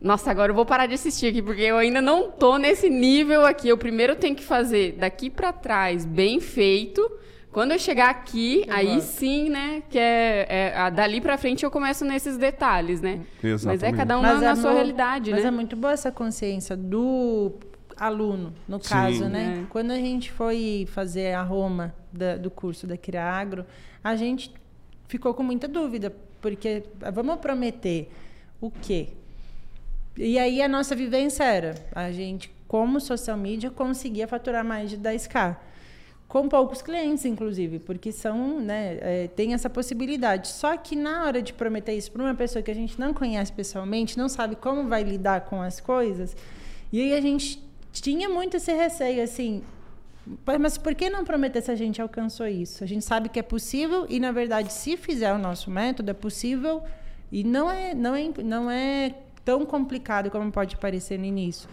Nossa, agora eu vou parar de assistir aqui, porque eu ainda não tô nesse nível aqui. Eu primeiro tenho que fazer daqui para trás bem feito. Quando eu chegar aqui, aí sim, né? Que é, é dali para frente eu começo nesses detalhes, né? Exatamente. Mas é cada um na, na é sua realidade, mas né? Mas é muito boa essa consciência do aluno, no caso, sim. né? É. Quando a gente foi fazer a Roma da, do curso da Criagro, a gente ficou com muita dúvida, porque vamos prometer o quê? E aí a nossa vivência era, a gente, como social media, conseguia faturar mais de 10k. Com poucos clientes, inclusive, porque são, né, é, tem essa possibilidade. Só que na hora de prometer isso para uma pessoa que a gente não conhece pessoalmente, não sabe como vai lidar com as coisas, e aí a gente tinha muito esse receio, assim, mas por que não prometer se a gente alcançou isso? A gente sabe que é possível e, na verdade, se fizer o nosso método, é possível e não é, não é, não é tão complicado como pode parecer no início.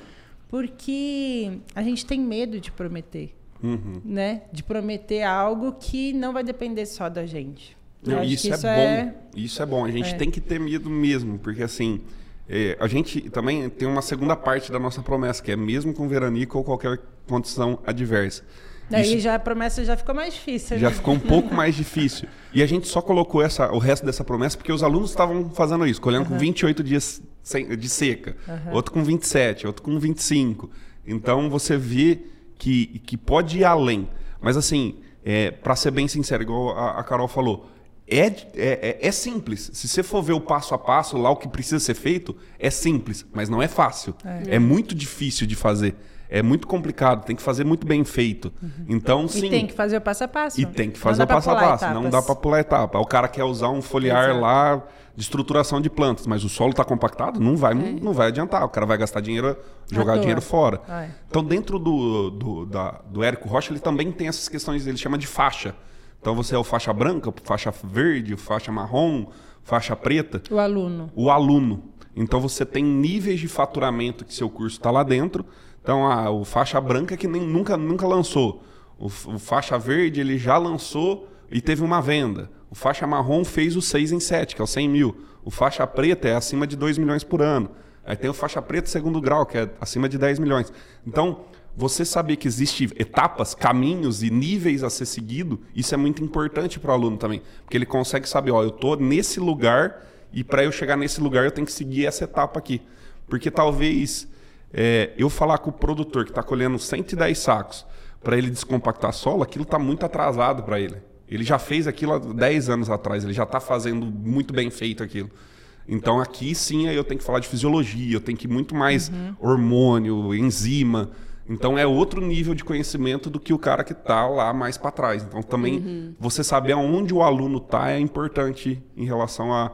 Porque a gente tem medo de prometer, uhum. né? De prometer algo que não vai depender só da gente. Não, isso, é isso, é bom. Isso é bom. A gente é. tem que ter medo mesmo, porque assim é, a gente também tem uma segunda parte da nossa promessa, que é mesmo com veranico ou qualquer condição adversa. Daí Isso, já a promessa já ficou mais difícil. Já né? ficou um pouco mais difícil. E a gente só colocou essa, o resto dessa promessa porque os alunos estavam fazendo isso, colhendo uhum. com 28 dias de seca, uhum. outro com 27, outro com 25. Então você vê que, que pode ir além. Mas assim, é, para ser bem sincero, igual a, a Carol falou, é, é, é, é, simples. Se você for ver o passo a passo, lá o que precisa ser feito, é simples, mas não é fácil. É, é muito difícil de fazer. É muito complicado, tem que fazer muito bem feito. Uhum. Então, sim. E tem que fazer o passo a passo. E tem que fazer o passo a passo. Não dá para pular etapa. O cara quer usar um foliar Exato. lá de estruturação de plantas, mas o solo está compactado, não vai, não, é. não, vai adiantar. O cara vai gastar dinheiro, jogar dinheiro fora. Ai. Então, dentro do, do, da, do Érico Rocha, ele também tem essas questões, ele chama de faixa. Então você é o faixa branca, faixa verde, faixa marrom, faixa preta. O aluno. O aluno. Então você tem níveis de faturamento que seu curso está lá dentro. Então a, o faixa branca que nem, nunca, nunca lançou. O, o, faixa verde ele já lançou e teve uma venda. O faixa marrom fez o 6 em 7, que é o 100 mil. O faixa preta é acima de 2 milhões por ano. Aí tem o faixa preta segundo grau, que é acima de 10 milhões. Então, você saber que existem etapas, caminhos e níveis a ser seguido, isso é muito importante para o aluno também. Porque ele consegue saber, ó, eu estou nesse lugar e para eu chegar nesse lugar eu tenho que seguir essa etapa aqui. Porque talvez é, eu falar com o produtor que está colhendo 110 sacos para ele descompactar solo, aquilo está muito atrasado para ele. Ele já fez aquilo há 10 anos atrás, ele já está fazendo muito bem feito aquilo. Então aqui sim eu tenho que falar de fisiologia, eu tenho que ir muito mais uhum. hormônio, enzima. Então é outro nível de conhecimento do que o cara que está lá mais para trás. Então também uhum. você saber aonde o aluno está é importante em relação a,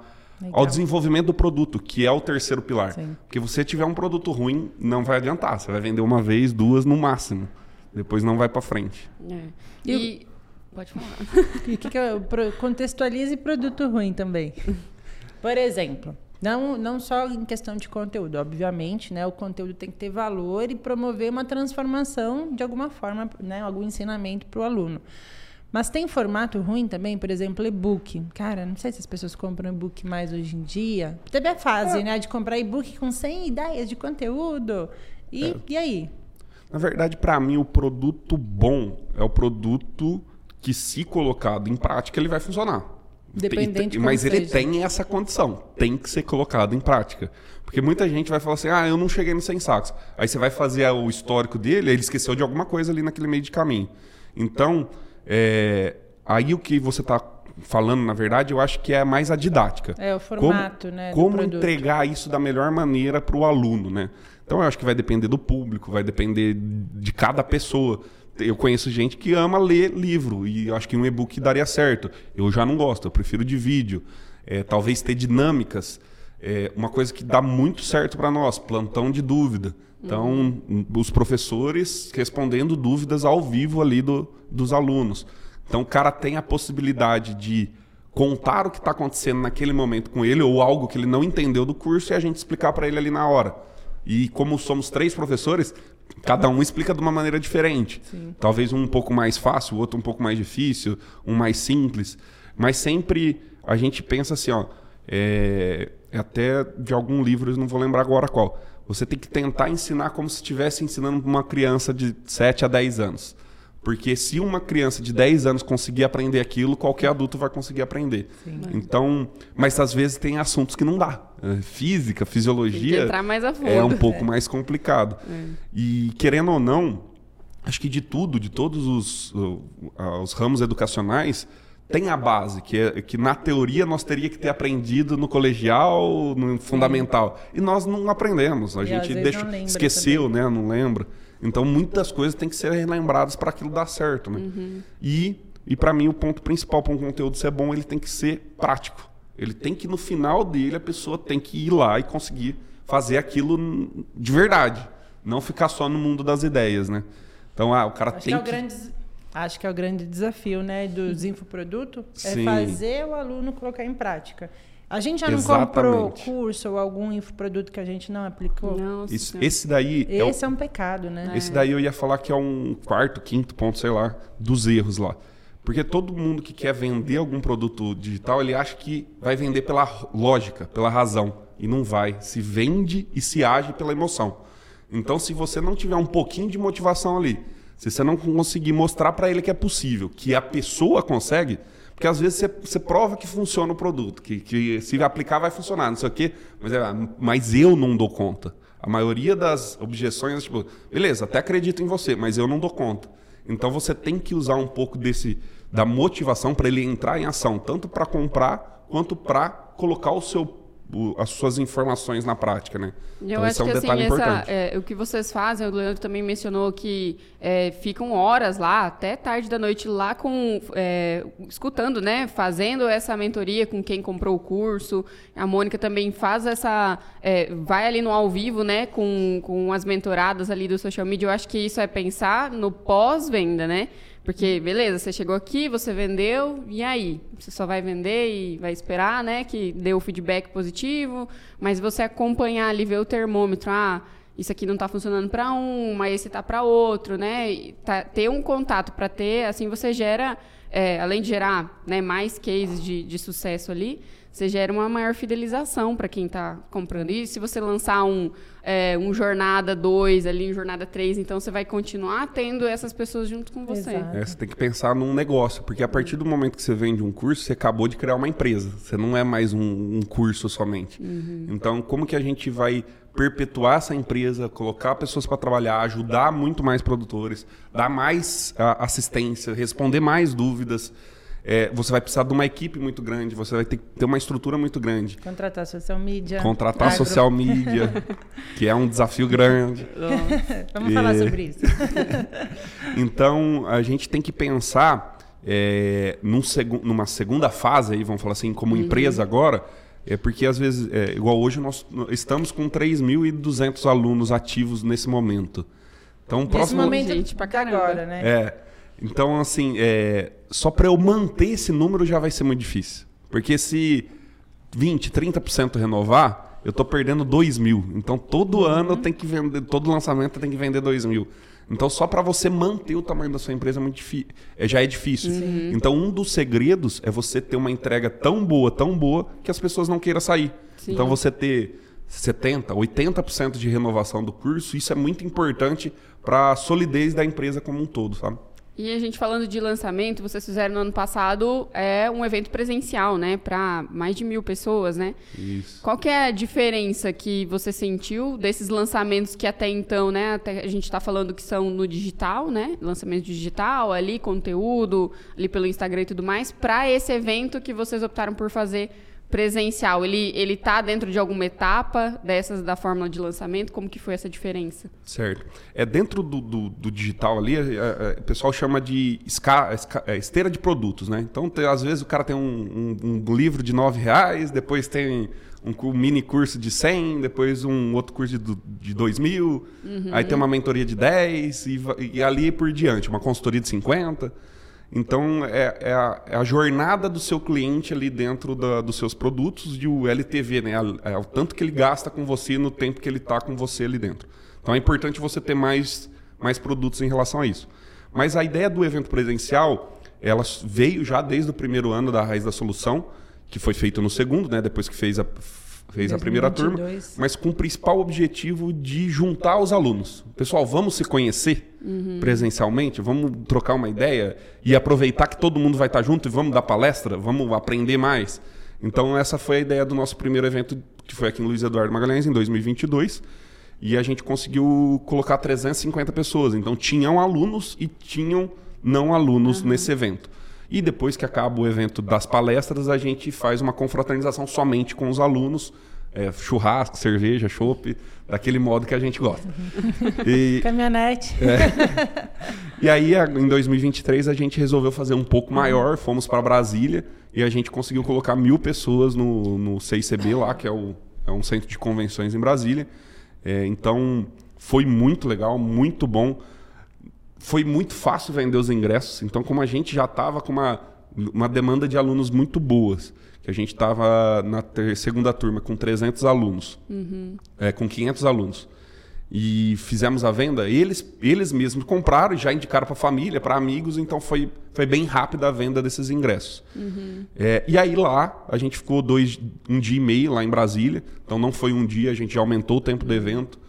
ao desenvolvimento do produto, que é o terceiro pilar. Sim. Porque você tiver um produto ruim, não vai adiantar. Você vai vender uma vez, duas no máximo. Depois não vai para frente. É. E, pode falar. E o que, que é, contextualize produto ruim também. Por exemplo, não, não só em questão de conteúdo, obviamente, né? O conteúdo tem que ter valor e promover uma transformação de alguma forma, né? Algum ensinamento para o aluno. Mas tem formato ruim também, por exemplo, e-book. Cara, não sei se as pessoas compram e-book mais hoje em dia. Teve a fase, é. né, de comprar e-book com 100 ideias de conteúdo. E, é. e aí? Na verdade, para mim, o produto bom é o produto que, se colocado em prática, ele vai funcionar. Dependente tem, Mas ele tem essa condição, tem que ser colocado em prática. Porque muita gente vai falar assim: ah, eu não cheguei no 100 sacos. Aí você vai fazer o histórico dele, ele esqueceu de alguma coisa ali naquele meio de caminho. Então, é, aí o que você está falando, na verdade, eu acho que é mais a didática. É, o formato, como, né? Como entregar isso da melhor maneira para o aluno, né? Então, eu acho que vai depender do público, vai depender de cada pessoa eu conheço gente que ama ler livro e eu acho que um e-book daria certo. Eu já não gosto, eu prefiro de vídeo. É, talvez ter dinâmicas. É uma coisa que dá muito certo para nós, plantão de dúvida. Então, os professores respondendo dúvidas ao vivo ali do, dos alunos. Então, o cara tem a possibilidade de contar o que está acontecendo naquele momento com ele ou algo que ele não entendeu do curso e a gente explicar para ele ali na hora. E como somos três professores, Cada um explica de uma maneira diferente. Sim. Talvez um um pouco mais fácil, o outro um pouco mais difícil, um mais simples. Mas sempre a gente pensa assim, ó, é, é até de algum livro, eu não vou lembrar agora qual. Você tem que tentar ensinar como se estivesse ensinando uma criança de 7 a 10 anos. Porque se uma criança de 10 anos conseguir aprender aquilo, qualquer adulto vai conseguir aprender. Sim. Então, mas às vezes tem assuntos que não dá. É, física, fisiologia é um pouco é. mais complicado. É. E querendo ou não, acho que de tudo, de todos os, os ramos educacionais, tem a base, que, é, que na teoria nós teria que ter aprendido no colegial, no fundamental. E nós não aprendemos. A e gente deixa, esqueceu, também. né? Não lembra. Então, muitas coisas têm que ser relembradas para aquilo dar certo, né? Uhum. E, e para mim, o ponto principal para um conteúdo ser bom, ele tem que ser prático. Ele tem que, no final dele, a pessoa tem que ir lá e conseguir fazer aquilo de verdade. Não ficar só no mundo das ideias, né? Então, ah, o cara Acho tem que... É grande, acho que é o grande desafio, né, dos infoprodutos, é fazer o aluno colocar em prática. A gente já não comprou curso ou algum infoproduto que a gente não aplicou? Não, Isso, esse daí. Esse é, o, é, um pecado, né? Esse daí eu ia falar que é um quarto, quinto ponto, sei lá, dos erros lá. Porque todo mundo que quer vender algum produto digital, ele acha que vai vender pela lógica, pela razão. E não vai. Se vende e se age pela emoção. Então, se você não tiver um pouquinho de motivação ali, se você não conseguir mostrar para ele que é possível, que a pessoa consegue, porque às vezes você, você prova que funciona o produto, que, que, se aplicar vai funcionar, não sei o quê, mas, é, mas eu não dou conta. A maioria das objeções tipo, beleza, até acredito em você, mas eu não dou conta. Então você tem que usar um pouco desse da motivação para ele entrar em ação, tanto para comprar quanto para colocar o seu o, as suas informações na prática, né? Eu então, acho esse é um que, assim, detalhe assim, importante. Essa, é, o que vocês fazem, o Leandro também mencionou que é, ficam horas lá, até tarde da noite, lá com é, escutando, né? Fazendo essa mentoria com quem comprou o curso. A Mônica também faz essa. É, vai ali no ao vivo, né? Com, com as mentoradas ali do social media. Eu acho que isso é pensar no pós-venda, né? Porque, beleza, você chegou aqui, você vendeu, e aí? Você só vai vender e vai esperar, né? Que dê o feedback positivo, mas você acompanhar ali, ver o termômetro, ah, isso aqui não está funcionando para um, mas esse está para outro, né? Tá, ter um contato para ter, assim você gera, é, além de gerar né, mais cases de, de sucesso ali, você gera uma maior fidelização para quem está comprando. E se você lançar um, é, um Jornada 2 ali, um Jornada 3, então você vai continuar tendo essas pessoas junto com você. É, você tem que pensar num negócio, porque a partir do momento que você vende um curso, você acabou de criar uma empresa. Você não é mais um, um curso somente. Uhum. Então, como que a gente vai perpetuar essa empresa, colocar pessoas para trabalhar, ajudar muito mais produtores, dar mais assistência, responder mais dúvidas. É, você vai precisar de uma equipe muito grande, você vai ter que ter uma estrutura muito grande. Contratar social media. Contratar agro. social media, que é um desafio grande. Vamos e... falar sobre isso. então, a gente tem que pensar é, num seg numa segunda fase, aí, vamos falar assim, como uhum. empresa agora, é porque às vezes, é, igual hoje, nós estamos com 3.200 alunos ativos nesse momento. Então, nesse próximo momento, gente, para agora, né? É. Então, assim, é, só para eu manter esse número já vai ser muito difícil. Porque se 20, 30% renovar, eu estou perdendo 2 mil. Então, todo uhum. ano eu tenho que vender, todo lançamento tem que vender 2 mil. Então, só para você manter o tamanho da sua empresa é muito é, já é difícil. Uhum. Então, um dos segredos é você ter uma entrega tão boa, tão boa, que as pessoas não queiram sair. Sim. Então, você ter 70%, 80% de renovação do curso, isso é muito importante para a solidez da empresa como um todo, sabe? E a gente falando de lançamento, vocês fizeram no ano passado é um evento presencial, né, para mais de mil pessoas, né? Isso. Qual que é a diferença que você sentiu desses lançamentos que até então, né, até a gente está falando que são no digital, né, lançamento digital, ali conteúdo, ali pelo Instagram e tudo mais, para esse evento que vocês optaram por fazer presencial, ele ele tá dentro de alguma etapa dessas da fórmula de lançamento? Como que foi essa diferença? Certo. É dentro do, do, do digital ali, é, é, o pessoal chama de esca, esca, é, esteira de produtos, né? Então, tem, às vezes o cara tem um, um, um livro de nove reais, depois tem um, um, mini curso de 100, depois um outro curso de, de 2 mil, uhum. aí tem uma mentoria de 10 e, e ali por diante, uma consultoria de 50. Então, é, é, a, é, a, jornada do seu cliente ali dentro da, dos seus produtos de o LTV, né? É, o tanto que ele gasta com você no tempo que ele está com você ali dentro. Então, é importante você ter mais, mais produtos em relação a isso. Mas a ideia do evento presencial, ela veio já desde o primeiro ano da Raiz da Solução, que foi feito no segundo, né? Depois que fez a fez 2022. a primeira turma, mas com o principal objetivo de juntar os alunos. Pessoal, vamos se conhecer uhum. presencialmente, vamos trocar uma ideia e aproveitar que todo mundo vai estar junto e vamos dar palestra, vamos aprender mais. Então essa foi a ideia do nosso primeiro evento, que foi aqui em Luiz Eduardo Magalhães, em 2022. E a gente conseguiu colocar 350 pessoas. Então tinham alunos e tinham não alunos uhum. nesse evento. E depois que acaba o evento das palestras, a gente faz uma confraternização somente com os alunos. É, churrasco, cerveja, chopp, daquele modo que a gente gosta. E, Caminhonete. É, e aí, em 2023, a gente resolveu fazer um pouco maior, fomos para Brasília e a gente conseguiu colocar mil pessoas no, no CICB lá, que é, o, é um centro de convenções em Brasília. É, então, foi muito legal, muito bom foi muito fácil vender os ingressos. Então, como a gente já estava com uma, uma demanda de alunos muito boas, que a gente estava na ter, segunda turma com 300 alunos, uhum. é, com 500 alunos, e fizemos a venda, eles, eles mesmos compraram e já indicaram para a família, para amigos, então foi, foi bem rápida a venda desses ingressos. Uhum. É, e aí lá, a gente ficou dois, um dia e meio lá em Brasília, então não foi um dia, a gente já aumentou o tempo do evento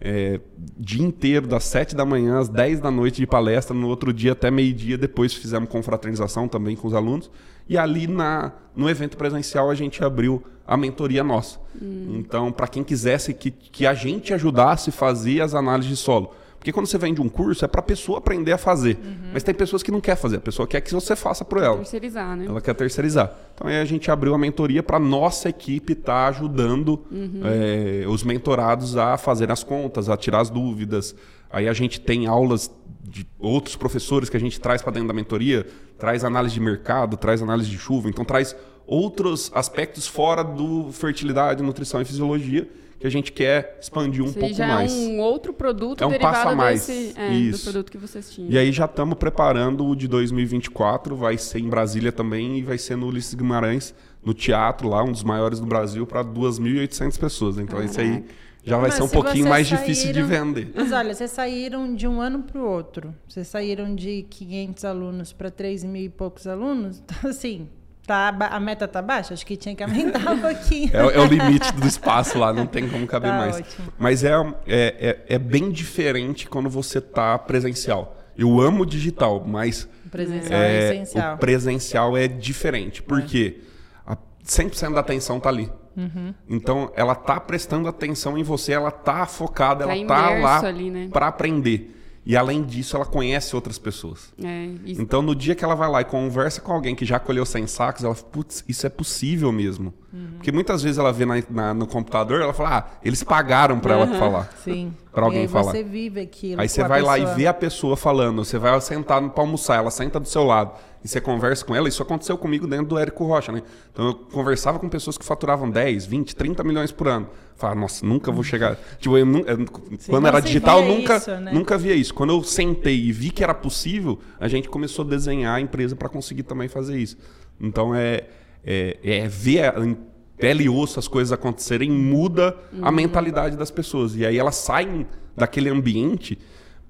é, dia inteiro, das 7 da manhã às 10 da noite de palestra, no outro dia até meio-dia, depois fizemos confraternização também com os alunos. E ali na, no evento presencial a gente abriu a mentoria nossa. Hum. Então, para quem quisesse que, que a gente ajudasse a fazer as análises de solo. Porque quando você vende um curso, é para a pessoa aprender a fazer. Uhum. Mas tem pessoas que não quer fazer. A pessoa quer que você faça por ela. Terceirizar, né? Ela quer terceirizar. Então aí a gente abriu a mentoria para nossa equipe estar tá ajudando uhum. é, os mentorados a fazer as contas, a tirar as dúvidas. Aí a gente tem aulas de outros professores que a gente traz para dentro da mentoria, traz análise de mercado, traz análise de chuva, então traz outros aspectos fora do fertilidade, nutrição e fisiologia que a gente quer expandir um Sim, pouco já mais. É um outro produto é um derivado passo a mais. Desse, é, Isso. do produto que vocês tinham. E aí já estamos preparando o de 2024, vai ser em Brasília também e vai ser no Ulisses Guimarães, no teatro lá, um dos maiores do Brasil, para 2.800 pessoas. Então Caraca. isso aí já vai Mas ser um pouquinho mais saíram, difícil de vender. Mas olha, vocês saíram de um ano para o outro. Vocês saíram de 500 alunos para 3 mil e poucos alunos. Então, assim, Tá, a meta tá baixa? Acho que tinha que aumentar um pouquinho. é, é, o limite do espaço lá, não tem como caber tá mais. Ótimo. Mas é, é, é, é, bem diferente quando você tá presencial. Eu amo digital, mas. O presencial é, é essencial. O presencial é diferente. Por quê? A 100% da atenção tá ali. Uhum. Então, ela tá prestando atenção em você, ela tá focada, tá ela tá lá né? para aprender. E além disso, ela conhece outras pessoas. É, isso- Então, no dia que ela vai lá e conversa com alguém que já colheu 100 sacos, ela fala, putz, isso é possível mesmo. Porque muitas vezes ela vê na- na- no computador, ela fala, ah, eles pagaram pra ela falar. Sim. Pra alguém e aí falar. você vive aquilo. Aí você vai lá e pessoa. vê a pessoa falando, você vai sentar pra almoçar, ela senta do seu lado e você conversa com ela. Isso aconteceu comigo dentro do Érico Rocha, né? Então eu conversava com pessoas que faturavam 10, 20, 30 milhões por ano. Falava, nossa, nunca vou chegar. Tipo, eu, eu- quando era digital, nunca, isso, né? nunca via isso. Quando eu sentei e vi que era possível, a gente começou a desenhar a empresa para conseguir também fazer isso. Então é, é, é ver a- em pele e osso as coisas acontecerem, muda a mentalidade das pessoas. E aí elas saem daquele ambiente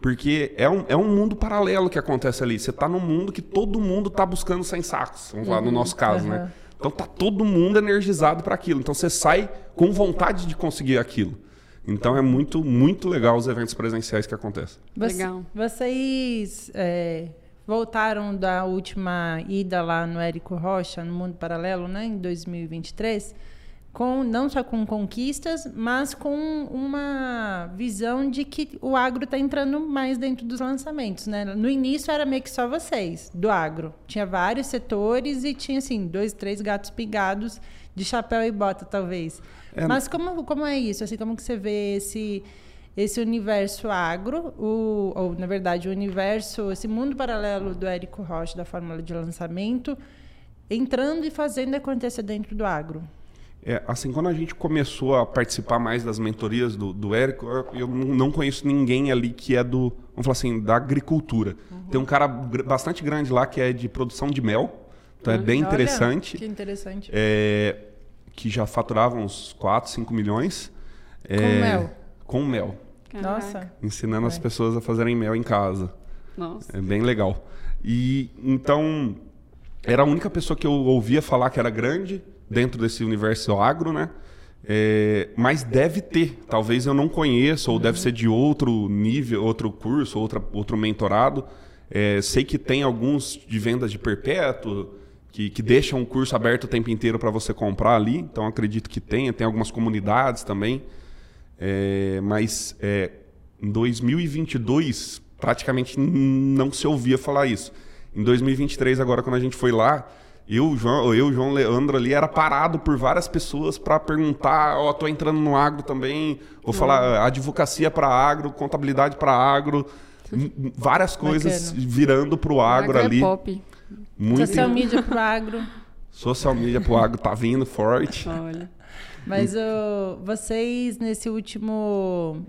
porque é um, é um mundo paralelo que acontece ali. Você está num mundo que todo mundo está buscando sem sacos, vamos falar no nosso caso, Aham. né? Então tá todo mundo energizado para aquilo. Então você sai com vontade de conseguir aquilo. Então é muito, muito legal os eventos presenciais que acontecem. Você- Legal. Vocês é, voltaram da última ida lá no Érico Rocha, no Mundo Paralelo, né, em 2023, com, não só com conquistas, mas com uma visão de que o agro está entrando mais dentro dos lançamentos. Né? No início era meio que só vocês, do agro. Tinha vários setores e tinha, assim, dois, três gatos pingados de chapéu e bota, talvez. É, Mas como, como é isso? Assim, como que você vê esse esse universo agro, o, ou na verdade o universo, esse mundo paralelo do Érico Rocha, da fórmula de lançamento, entrando e fazendo acontecer dentro do agro. É, assim, quando a gente começou a participar mais das mentorias do, do Érico, eu, não conheço ninguém ali que é do, vamos falar assim, da agricultura. Tem um cara bastante grande lá que é de produção de mel, então é bem Olha, interessante. que interessante. É, que já faturava uns 4, 5 milhões. Com É, mel. Com mel. Caraca. Nossa. Ensinando as pessoas a fazerem mel em casa. Nossa. É bem legal. E então era a única pessoa que eu ouvia falar que era grande dentro desse universo agro, né? É, mas deve ter, talvez eu não conheça, ou deve ser de outro nível, outro curso, outra, outro mentorado. É, sei que tem alguns de vendas de perpétuo, que, que deixam o curso aberto o tempo inteiro para você comprar ali, então acredito que tenha, tem algumas comunidades também. É, mas é, em 2022 praticamente não se ouvia falar isso. Em 2023 agora quando a gente foi lá, eu, João, eu, João Leandro ali era parado por várias pessoas para perguntar, ó, tô entrando no agro também, vou falar advocacia para agro, contabilidade para agro, várias coisas Bacana. virando pro agro, Agro ali. É pop. Muito Social media pro agro. social media pro agro tá vindo forte. Olha. Mas vocês, nesse último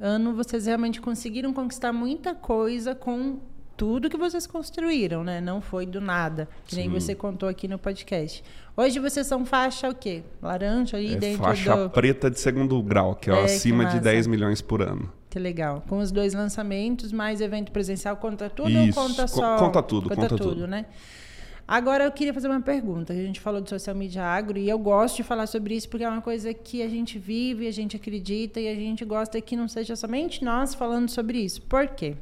ano, vocês realmente conseguiram conquistar muita coisa com tudo que vocês construíram, né? Não foi do nada, que nem Sim. você contou aqui no podcast. Hoje vocês são faixa o quê? Laranja aí É dentro faixa do... preta de segundo grau, que é, É, que acima de massa. 10 milhões por ano. Que legal. Com os dois lançamentos, mais evento presencial, conta tudo Isso, ou conta co- só? conta tudo, conta tudo. né? Agora eu queria fazer uma pergunta. A gente falou de social media agro e eu gosto de falar sobre isso porque é uma coisa que a gente vive, a gente acredita e a gente gosta que não seja somente nós falando sobre isso. Por quê?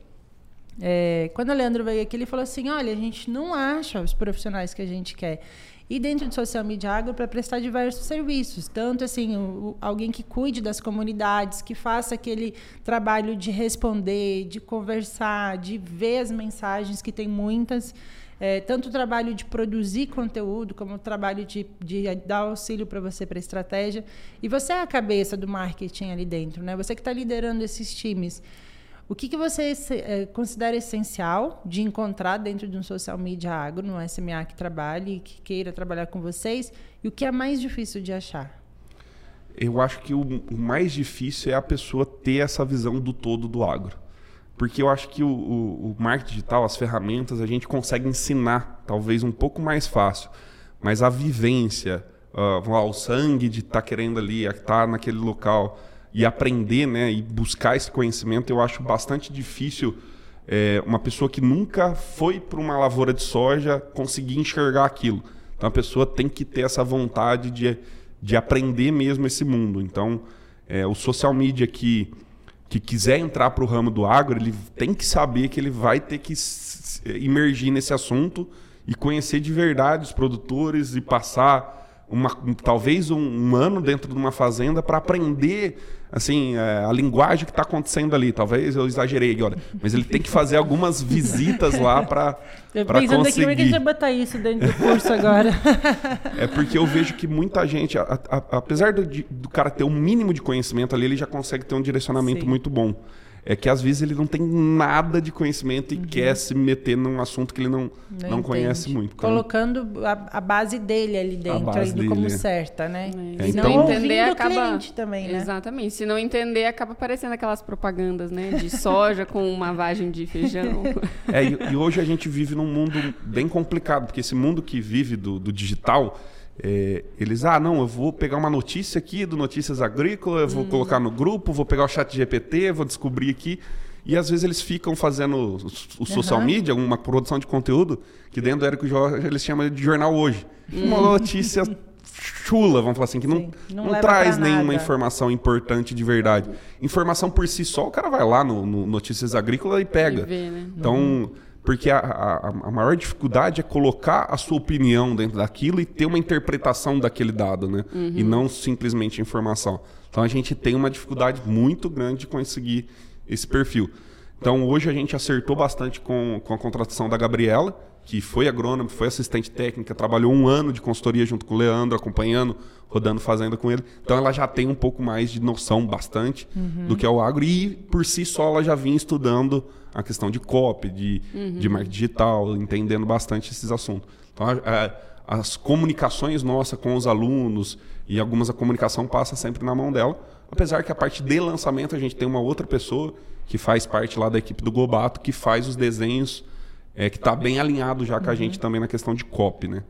É, quando o Leandro veio aqui, ele falou assim: olha, a gente não acha os profissionais que a gente quer. E dentro de social media agro para prestar diversos serviços, tanto assim, o- alguém que cuide das comunidades, que faça aquele trabalho de responder, de conversar, de ver as mensagens, que tem muitas, é, tanto o trabalho de produzir conteúdo, como o trabalho de, de dar auxílio para você para estratégia. E você é a cabeça do marketing ali dentro, né? Você que está liderando esses times. O que, que você eh, considera essencial de encontrar dentro de um social media agro, no SMA que trabalhe que queira trabalhar com vocês? E o que é mais difícil de achar? Eu acho que o, o mais difícil é a pessoa ter essa visão do todo do agro. Porque eu acho que o, o, o marketing digital, as ferramentas, a gente consegue ensinar, talvez um pouco mais fácil. Mas a vivência, lá, o sangue de estar querendo ali, estar naquele local e aprender, né, e buscar esse conhecimento, eu acho bastante difícil é, uma pessoa que nunca foi para uma lavoura de soja conseguir enxergar aquilo. Então a pessoa tem que ter essa vontade de, de aprender mesmo esse mundo. Então é, o social media que, que quiser entrar para o ramo do agro, ele tem que saber que ele vai ter que imergir nesse assunto e conhecer de verdade os produtores e passar uma, talvez um, um ano dentro de uma fazenda para aprender assim é, a linguagem que está acontecendo ali. Talvez eu exagerei agora, mas ele tem que fazer algumas visitas lá para para conseguir. Aqui, como é que a gente vai botar isso dentro do curso agora? é porque eu vejo que muita gente, a, a, apesar do, do cara ter um mínimo de conhecimento ali, ele já consegue ter um direcionamento Sim. muito bom é que às vezes ele não tem nada de conhecimento e uhum. quer se meter num assunto que ele não, não, não conhece muito. Colocando a, a, base dele ali dentro, indo dele, como é. certa, né? É. Se então, não entender, acaba... também, né? Exatamente. Se não entender, acaba aparecendo aquelas propagandas, né? De soja com uma vagem de feijão. É, e, e, hoje a gente vive num mundo bem complicado, porque esse mundo que vive do, do digital é, eles, ah, não, eu vou pegar uma notícia aqui do Notícias Agrícolas, eu vou hum. colocar no grupo, vou pegar o chat GPT, vou descobrir aqui. E às vezes eles ficam fazendo o, social uhum. media, uma produção de conteúdo, que dentro do Érico Jorge eles chamam de jornal hoje. Hum. Uma notícia chula, vamos falar assim, que não, não, não traz nenhuma informação importante de verdade. Informação por si só, o cara vai lá no, no Notícias Agrícolas e pega. E vê, né? Então. Uhum porque a, a, a, maior dificuldade é colocar a sua opinião dentro daquilo e ter uma interpretação daquele dado, né? Uhum. E não simplesmente informação. Então a gente tem uma dificuldade muito grande de conseguir esse perfil. Então hoje a gente acertou bastante com, com a contratação da Gabriela, que foi agrônoma, foi assistente técnica, trabalhou um ano de consultoria junto com o Leandro, acompanhando, rodando fazenda com ele. Então ela já tem um pouco mais de noção, bastante, uhum. do que é o agro. E por si só ela já vinha estudando a questão de copy, de, uhum. de marketing digital, entendendo bastante esses assuntos. Então, a, a, as comunicações nossas com os alunos e algumas a comunicação passa sempre na mão dela. Apesar que a parte de lançamento a gente tem uma outra pessoa que faz parte lá da equipe do Gobato, que faz os desenhos, é, que está bem alinhado já com a uhum. gente também na questão de copy, né?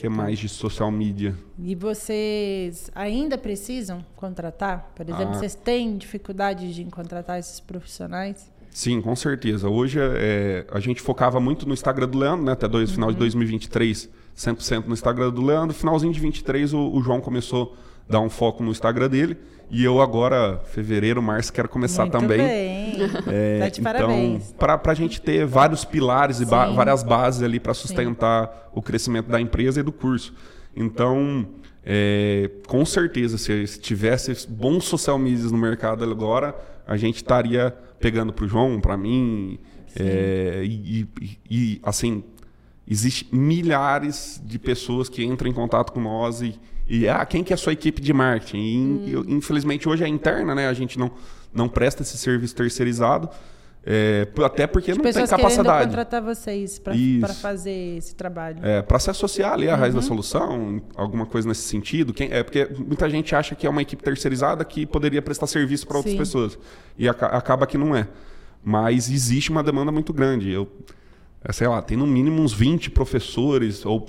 que é mais de social media. E vocês ainda precisam contratar? Por exemplo, ah. vocês têm dificuldade de contratar esses profissionais? Sim, com certeza. Hoje é, a gente focava muito no Instagram do Leandro, né? Até dois, uhum. final de 2023, 100% no Instagram do Leandro. Finalzinho de 23, o, o, João começou a dar um foco no Instagram dele. E eu agora, fevereiro, março, quero começar muito também. Bem. É, tá de então, para a gente ter vários pilares e ba várias bases ali para sustentar Sim. o crescimento da empresa e do curso. Então, é, com certeza, se, se tivesse bons social medias no mercado agora, a gente estaria pegando para o João, para mim. É, e, e, e, assim, existe milhares de pessoas que entram em contato com nós e, e ah, quem que é a sua equipe de marketing? E, hum. infelizmente hoje é interna, né? A gente não, não presta esse serviço terceirizado. É, até porque não tem capacidade. contratar vocês para fazer esse trabalho. É, para se associar ali à raiz uhum. da solução, alguma coisa nesse sentido. Quem, é porque muita gente acha que é uma equipe terceirizada que poderia prestar serviço para outras pessoas. E a, acaba que não é. Mas existe uma demanda muito grande. Eu, é, sei lá, tem no mínimo uns 20 professores, ou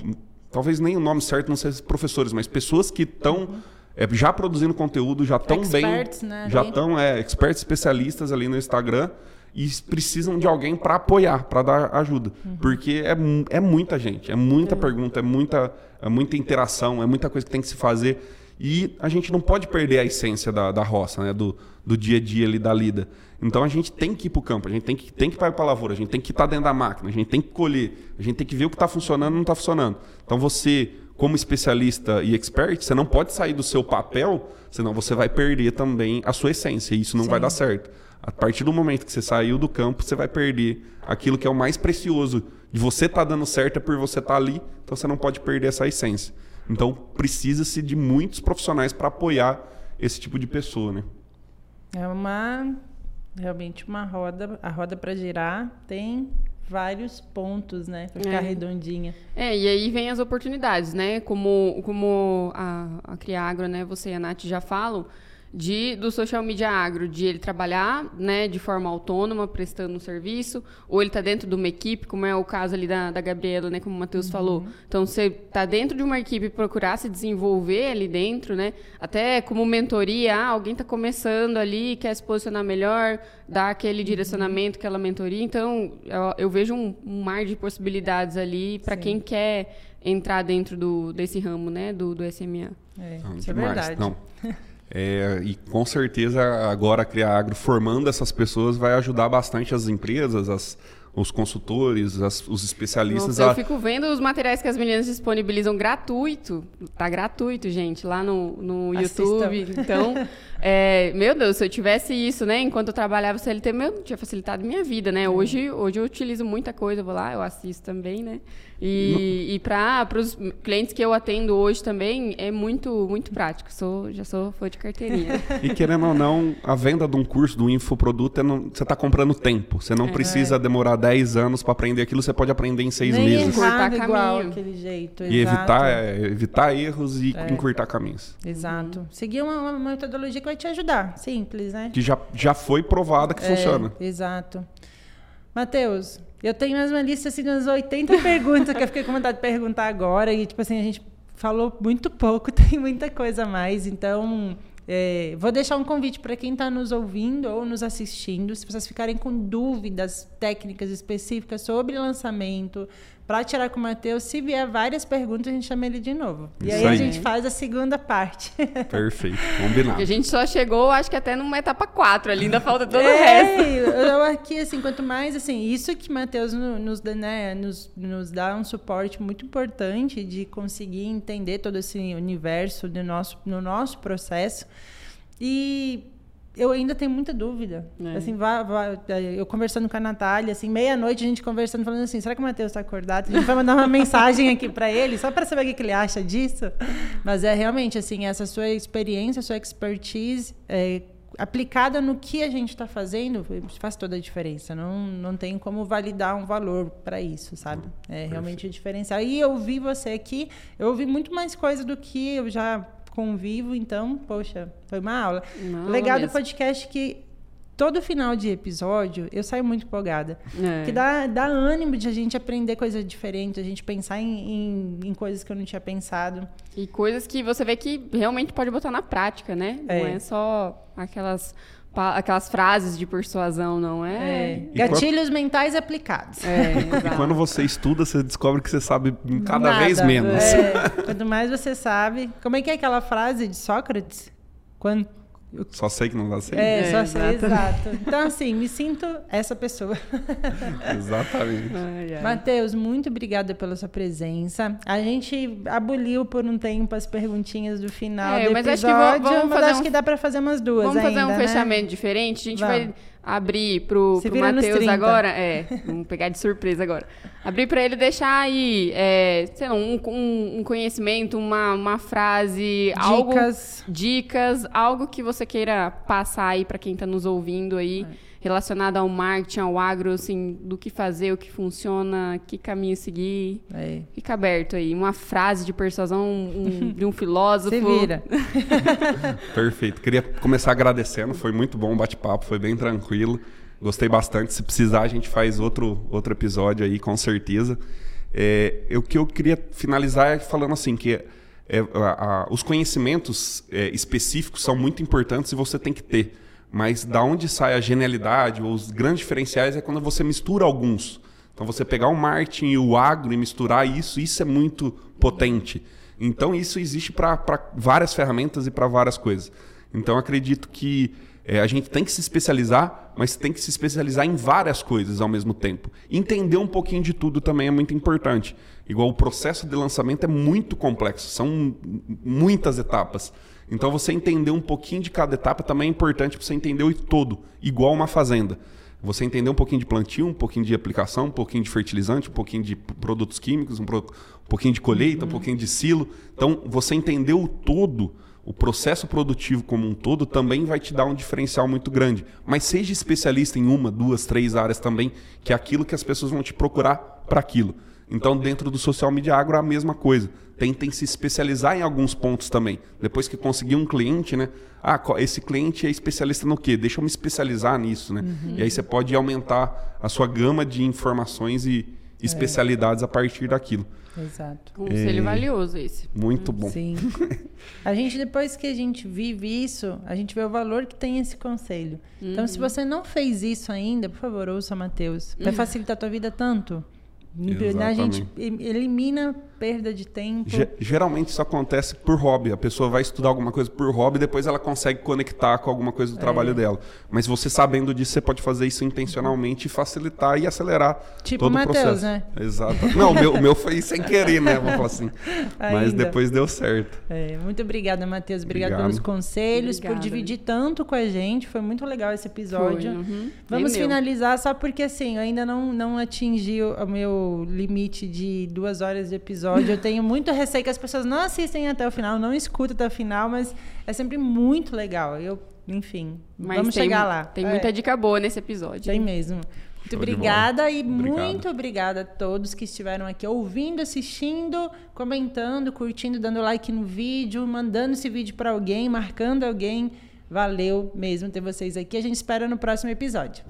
talvez nem o nome certo não seja professores, mas pessoas que estão. É, já produzindo conteúdo, já estão bem. Né, já estão é, experts especialistas ali no Instagram e precisam de alguém para apoiar, para dar ajuda. Uhum. Porque é, é muita gente, é muita pergunta, é muita, é muita interação, é muita coisa que tem que se fazer. E a gente não pode perder a essência da, da roça, né? do, do dia a dia ali da lida. Então a gente tem que ir para o campo, a gente tem que, tem que ir para a lavoura, a gente tem que estar dentro da máquina, a gente tem que colher, a gente tem que ver o que está funcionando e não está funcionando. Então você, como especialista e expert, você não pode sair do seu papel, senão você vai perder também a sua essência e isso não Sim. vai dar certo. A partir do momento que você saiu do campo, você vai perder aquilo que é o mais precioso. De você estar tá dando certo é por você estar tá ali, então você não pode perder essa essência. Então precisa-se de muitos profissionais para apoiar esse tipo de pessoa, né? É uma realmente uma roda, a roda para girar tem vários pontos, né, para ficar é. redondinha. É, e aí vem as oportunidades, né? Como como a, a Criagro, né, você e a Nath já falam, de do social media agro, de ele trabalhar, né, de forma autônoma, prestando um serviço, ou ele está dentro de uma equipe, como é o caso ali da, da Gabriela, né, como o Matheus uhum. falou. Então, você está dentro de uma equipe procurar se desenvolver ali dentro, né, até como mentoria, ah, alguém está começando ali, quer se posicionar melhor, dar aquele uhum. direcionamento, aquela mentoria. Então, eu, eu vejo um, um, mar de possibilidades ali para quem quer entrar dentro do, desse ramo, né, do, do SMA. É, isso é verdade. Não. É, e com certeza agora a Criar Agro formando essas pessoas vai ajudar bastante as empresas, as, os consultores, as, os especialistas. Nossa, eu fico vendo os materiais que as meninas disponibilizam gratuito. Tá gratuito, gente, lá no, no YouTube. Então, é, meu Deus, se eu tivesse isso, né, enquanto eu trabalhava CLT, meu, tinha facilitado minha vida, né? Hoje, hoje eu utilizo muita coisa, vou lá, eu assisto também, né? E, e para os clientes que eu atendo hoje também, é muito, muito prático. Sou, já sou fã de carteirinha. e querendo ou não, a venda de um curso, do infoproduto, é não, você está comprando tempo. Você não é. precisa demorar 10 anos para aprender aquilo, você pode aprender em 6 Nem meses. Encurtar igual aquele jeito. E evitar, é, evitar erros e é. encurtar caminhos. Exato. Uhum. Seguir uma, uma, metodologia que vai te ajudar. Simples, né? Que já, já foi provada que é, funciona. Exato. Matheus, eu tenho mais uma lista assim, de umas 80 perguntas que eu fiquei com vontade de perguntar agora. E, tipo assim, a gente falou muito pouco, tem muita coisa a mais. Então, é, vou deixar um convite para quem está nos ouvindo ou nos assistindo. Se vocês ficarem com dúvidas técnicas específicas sobre lançamento, para tirar com o Matheus. Se vier várias perguntas, a gente chama ele de novo. Isso e aí, aí, a gente faz a segunda parte. Perfeito, combinado. E a gente só chegou, acho que até numa etapa 4 ali, ainda falta todo é, o resto. Eu aqui, assim, quanto mais, assim, isso que Matheus nos, né, nos, nos dá um suporte muito importante de conseguir entender todo esse universo do nosso, no nosso processo. E eu ainda tenho muita dúvida. É. Assim, vá, vá, eu conversando com a Natália, assim, meia-noite a gente conversando, falando assim, será que o Matheus está acordado? A gente vai mandar uma mensagem aqui para ele, só para saber o que ele acha disso. Mas é realmente, assim, essa sua experiência, sua expertise é, aplicada no que a gente está fazendo faz toda a diferença. Não, não tem como validar um valor para isso, sabe? É realmente o diferencial. E eu vi você aqui, eu ouvi muito mais coisa do que eu já convivo, então, poxa, foi uma aula. Uma Legal do podcast que todo final de episódio eu saio muito empolgada. É. Que dá, dá ânimo de a gente aprender coisas diferentes, a gente pensar em, em, em, coisas que eu não tinha pensado. E coisas que você vê que realmente pode botar na prática, né? É. Não é só aquelas aquelas frases de persuasão, não é? é. Gatilhos quando... mentais aplicados. É, e quando você estuda, você descobre que você sabe cada Nada. vez menos. É. Quanto mais você sabe. Como é que é aquela frase de Sócrates? Quando só sei que não dá certo. É, é, só sei, exato. Então, assim, me sinto essa pessoa. Exatamente. Matheus, muito obrigada pela sua presença. A gente aboliu por um tempo as perguntinhas do final é, do mas episódio, acho que, vou, vamos mas acho um, que dá para fazer umas duas Vamos ainda, fazer um né? fechamento diferente? A gente vamos. vai abrir pro, pro Matheus agora. É, vamos pegar de surpresa agora. Abrir para ele deixar aí, é, sei lá, um, um, um, conhecimento, uma, uma frase, dicas. algo. Dicas, algo que você queira passar aí para quem está nos ouvindo aí. É relacionada ao marketing, ao agro, assim, do que fazer, o que funciona, que caminho seguir. É. Fica aberto aí. Uma frase de persuasão um, de um filósofo. Se vira. Perfeito. Queria começar agradecendo, foi muito bom o bate-papo, foi bem tranquilo. Gostei bastante. Se precisar, a gente faz outro, outro episódio aí, com certeza. É, o que eu queria finalizar é falando assim, que é, a, a, os conhecimentos é, específicos são muito importantes e você tem que ter. Mas da onde sai a genialidade ou os grandes diferenciais é quando você mistura alguns. Então você pegar o marketing e o agro e misturar isso, isso é muito potente. Então isso existe para várias ferramentas e para várias coisas. Então acredito que é, a gente tem que se especializar, mas tem que se especializar em várias coisas ao mesmo tempo. Entender um pouquinho de tudo também é muito importante. Igual o processo de lançamento é muito complexo, são muitas etapas. Então você entender um pouquinho de cada etapa também é importante para você entender o todo, igual uma fazenda. Você entender um pouquinho de plantio, um pouquinho de aplicação, um pouquinho de fertilizante, um pouquinho de produtos químicos, um, pouquinho de colheita, um pouquinho de silo. Então, você entender o todo, o processo produtivo como um todo, também vai te dar um diferencial muito grande. Mas seja especialista em uma, duas, três áreas também, que é aquilo que as pessoas vão te procurar para aquilo. Então, dentro do social media agro, é a mesma coisa. Tentem se especializar em alguns pontos também. Depois que conseguir um cliente, né? Ah, esse cliente é especialista no quê? Deixa eu me especializar nisso, né? Uhum. E aí você pode aumentar a sua gama de informações e é. especialidades é. a partir daquilo. Exato. Conselho é... valioso esse. Muito bom. Sim. a gente, depois que a gente vive isso, a gente vê o valor que tem esse conselho. Uhum. Então, se uhum. você não fez isso ainda, por favor, ouça Matheus. Vai uhum. facilitar a tua vida tanto. Exatamente. A gente elimina perda de tempo. Ge- Geralmente isso acontece por hobby. A pessoa vai estudar alguma coisa por hobby, depois ela consegue conectar com alguma coisa do É. trabalho dela. Mas você sabendo disso, você pode fazer isso intencionalmente e facilitar e acelerar Tipo todo o o Matheus, processo. né? Exato. Não, o meu, meu foi sem querer, né? Vamos falar assim. Mas Ainda. depois deu certo. É, muito obrigada, Matheus. Obrigada Obrigado. pelos conselhos, por Obrigada. dividir tanto com a gente. Foi muito legal esse episódio. Foi, uhum. Vamos Nem meu. finalizar só porque assim, eu ainda não, não atingi o, o meu limite de duas horas de episódio. Eu tenho muito receio que as pessoas não assistem até o final, não escutam até o final, mas é sempre muito legal. Eu, enfim, Mas vamos tem, chegar lá. Tem É, muita dica boa nesse episódio. Tem mesmo. Muito Show obrigada e Obrigado. muito obrigada a todos que estiveram aqui ouvindo, assistindo, comentando, curtindo, dando like no vídeo, mandando esse vídeo para alguém, marcando alguém. Valeu mesmo ter vocês aqui. A gente espera no próximo episódio.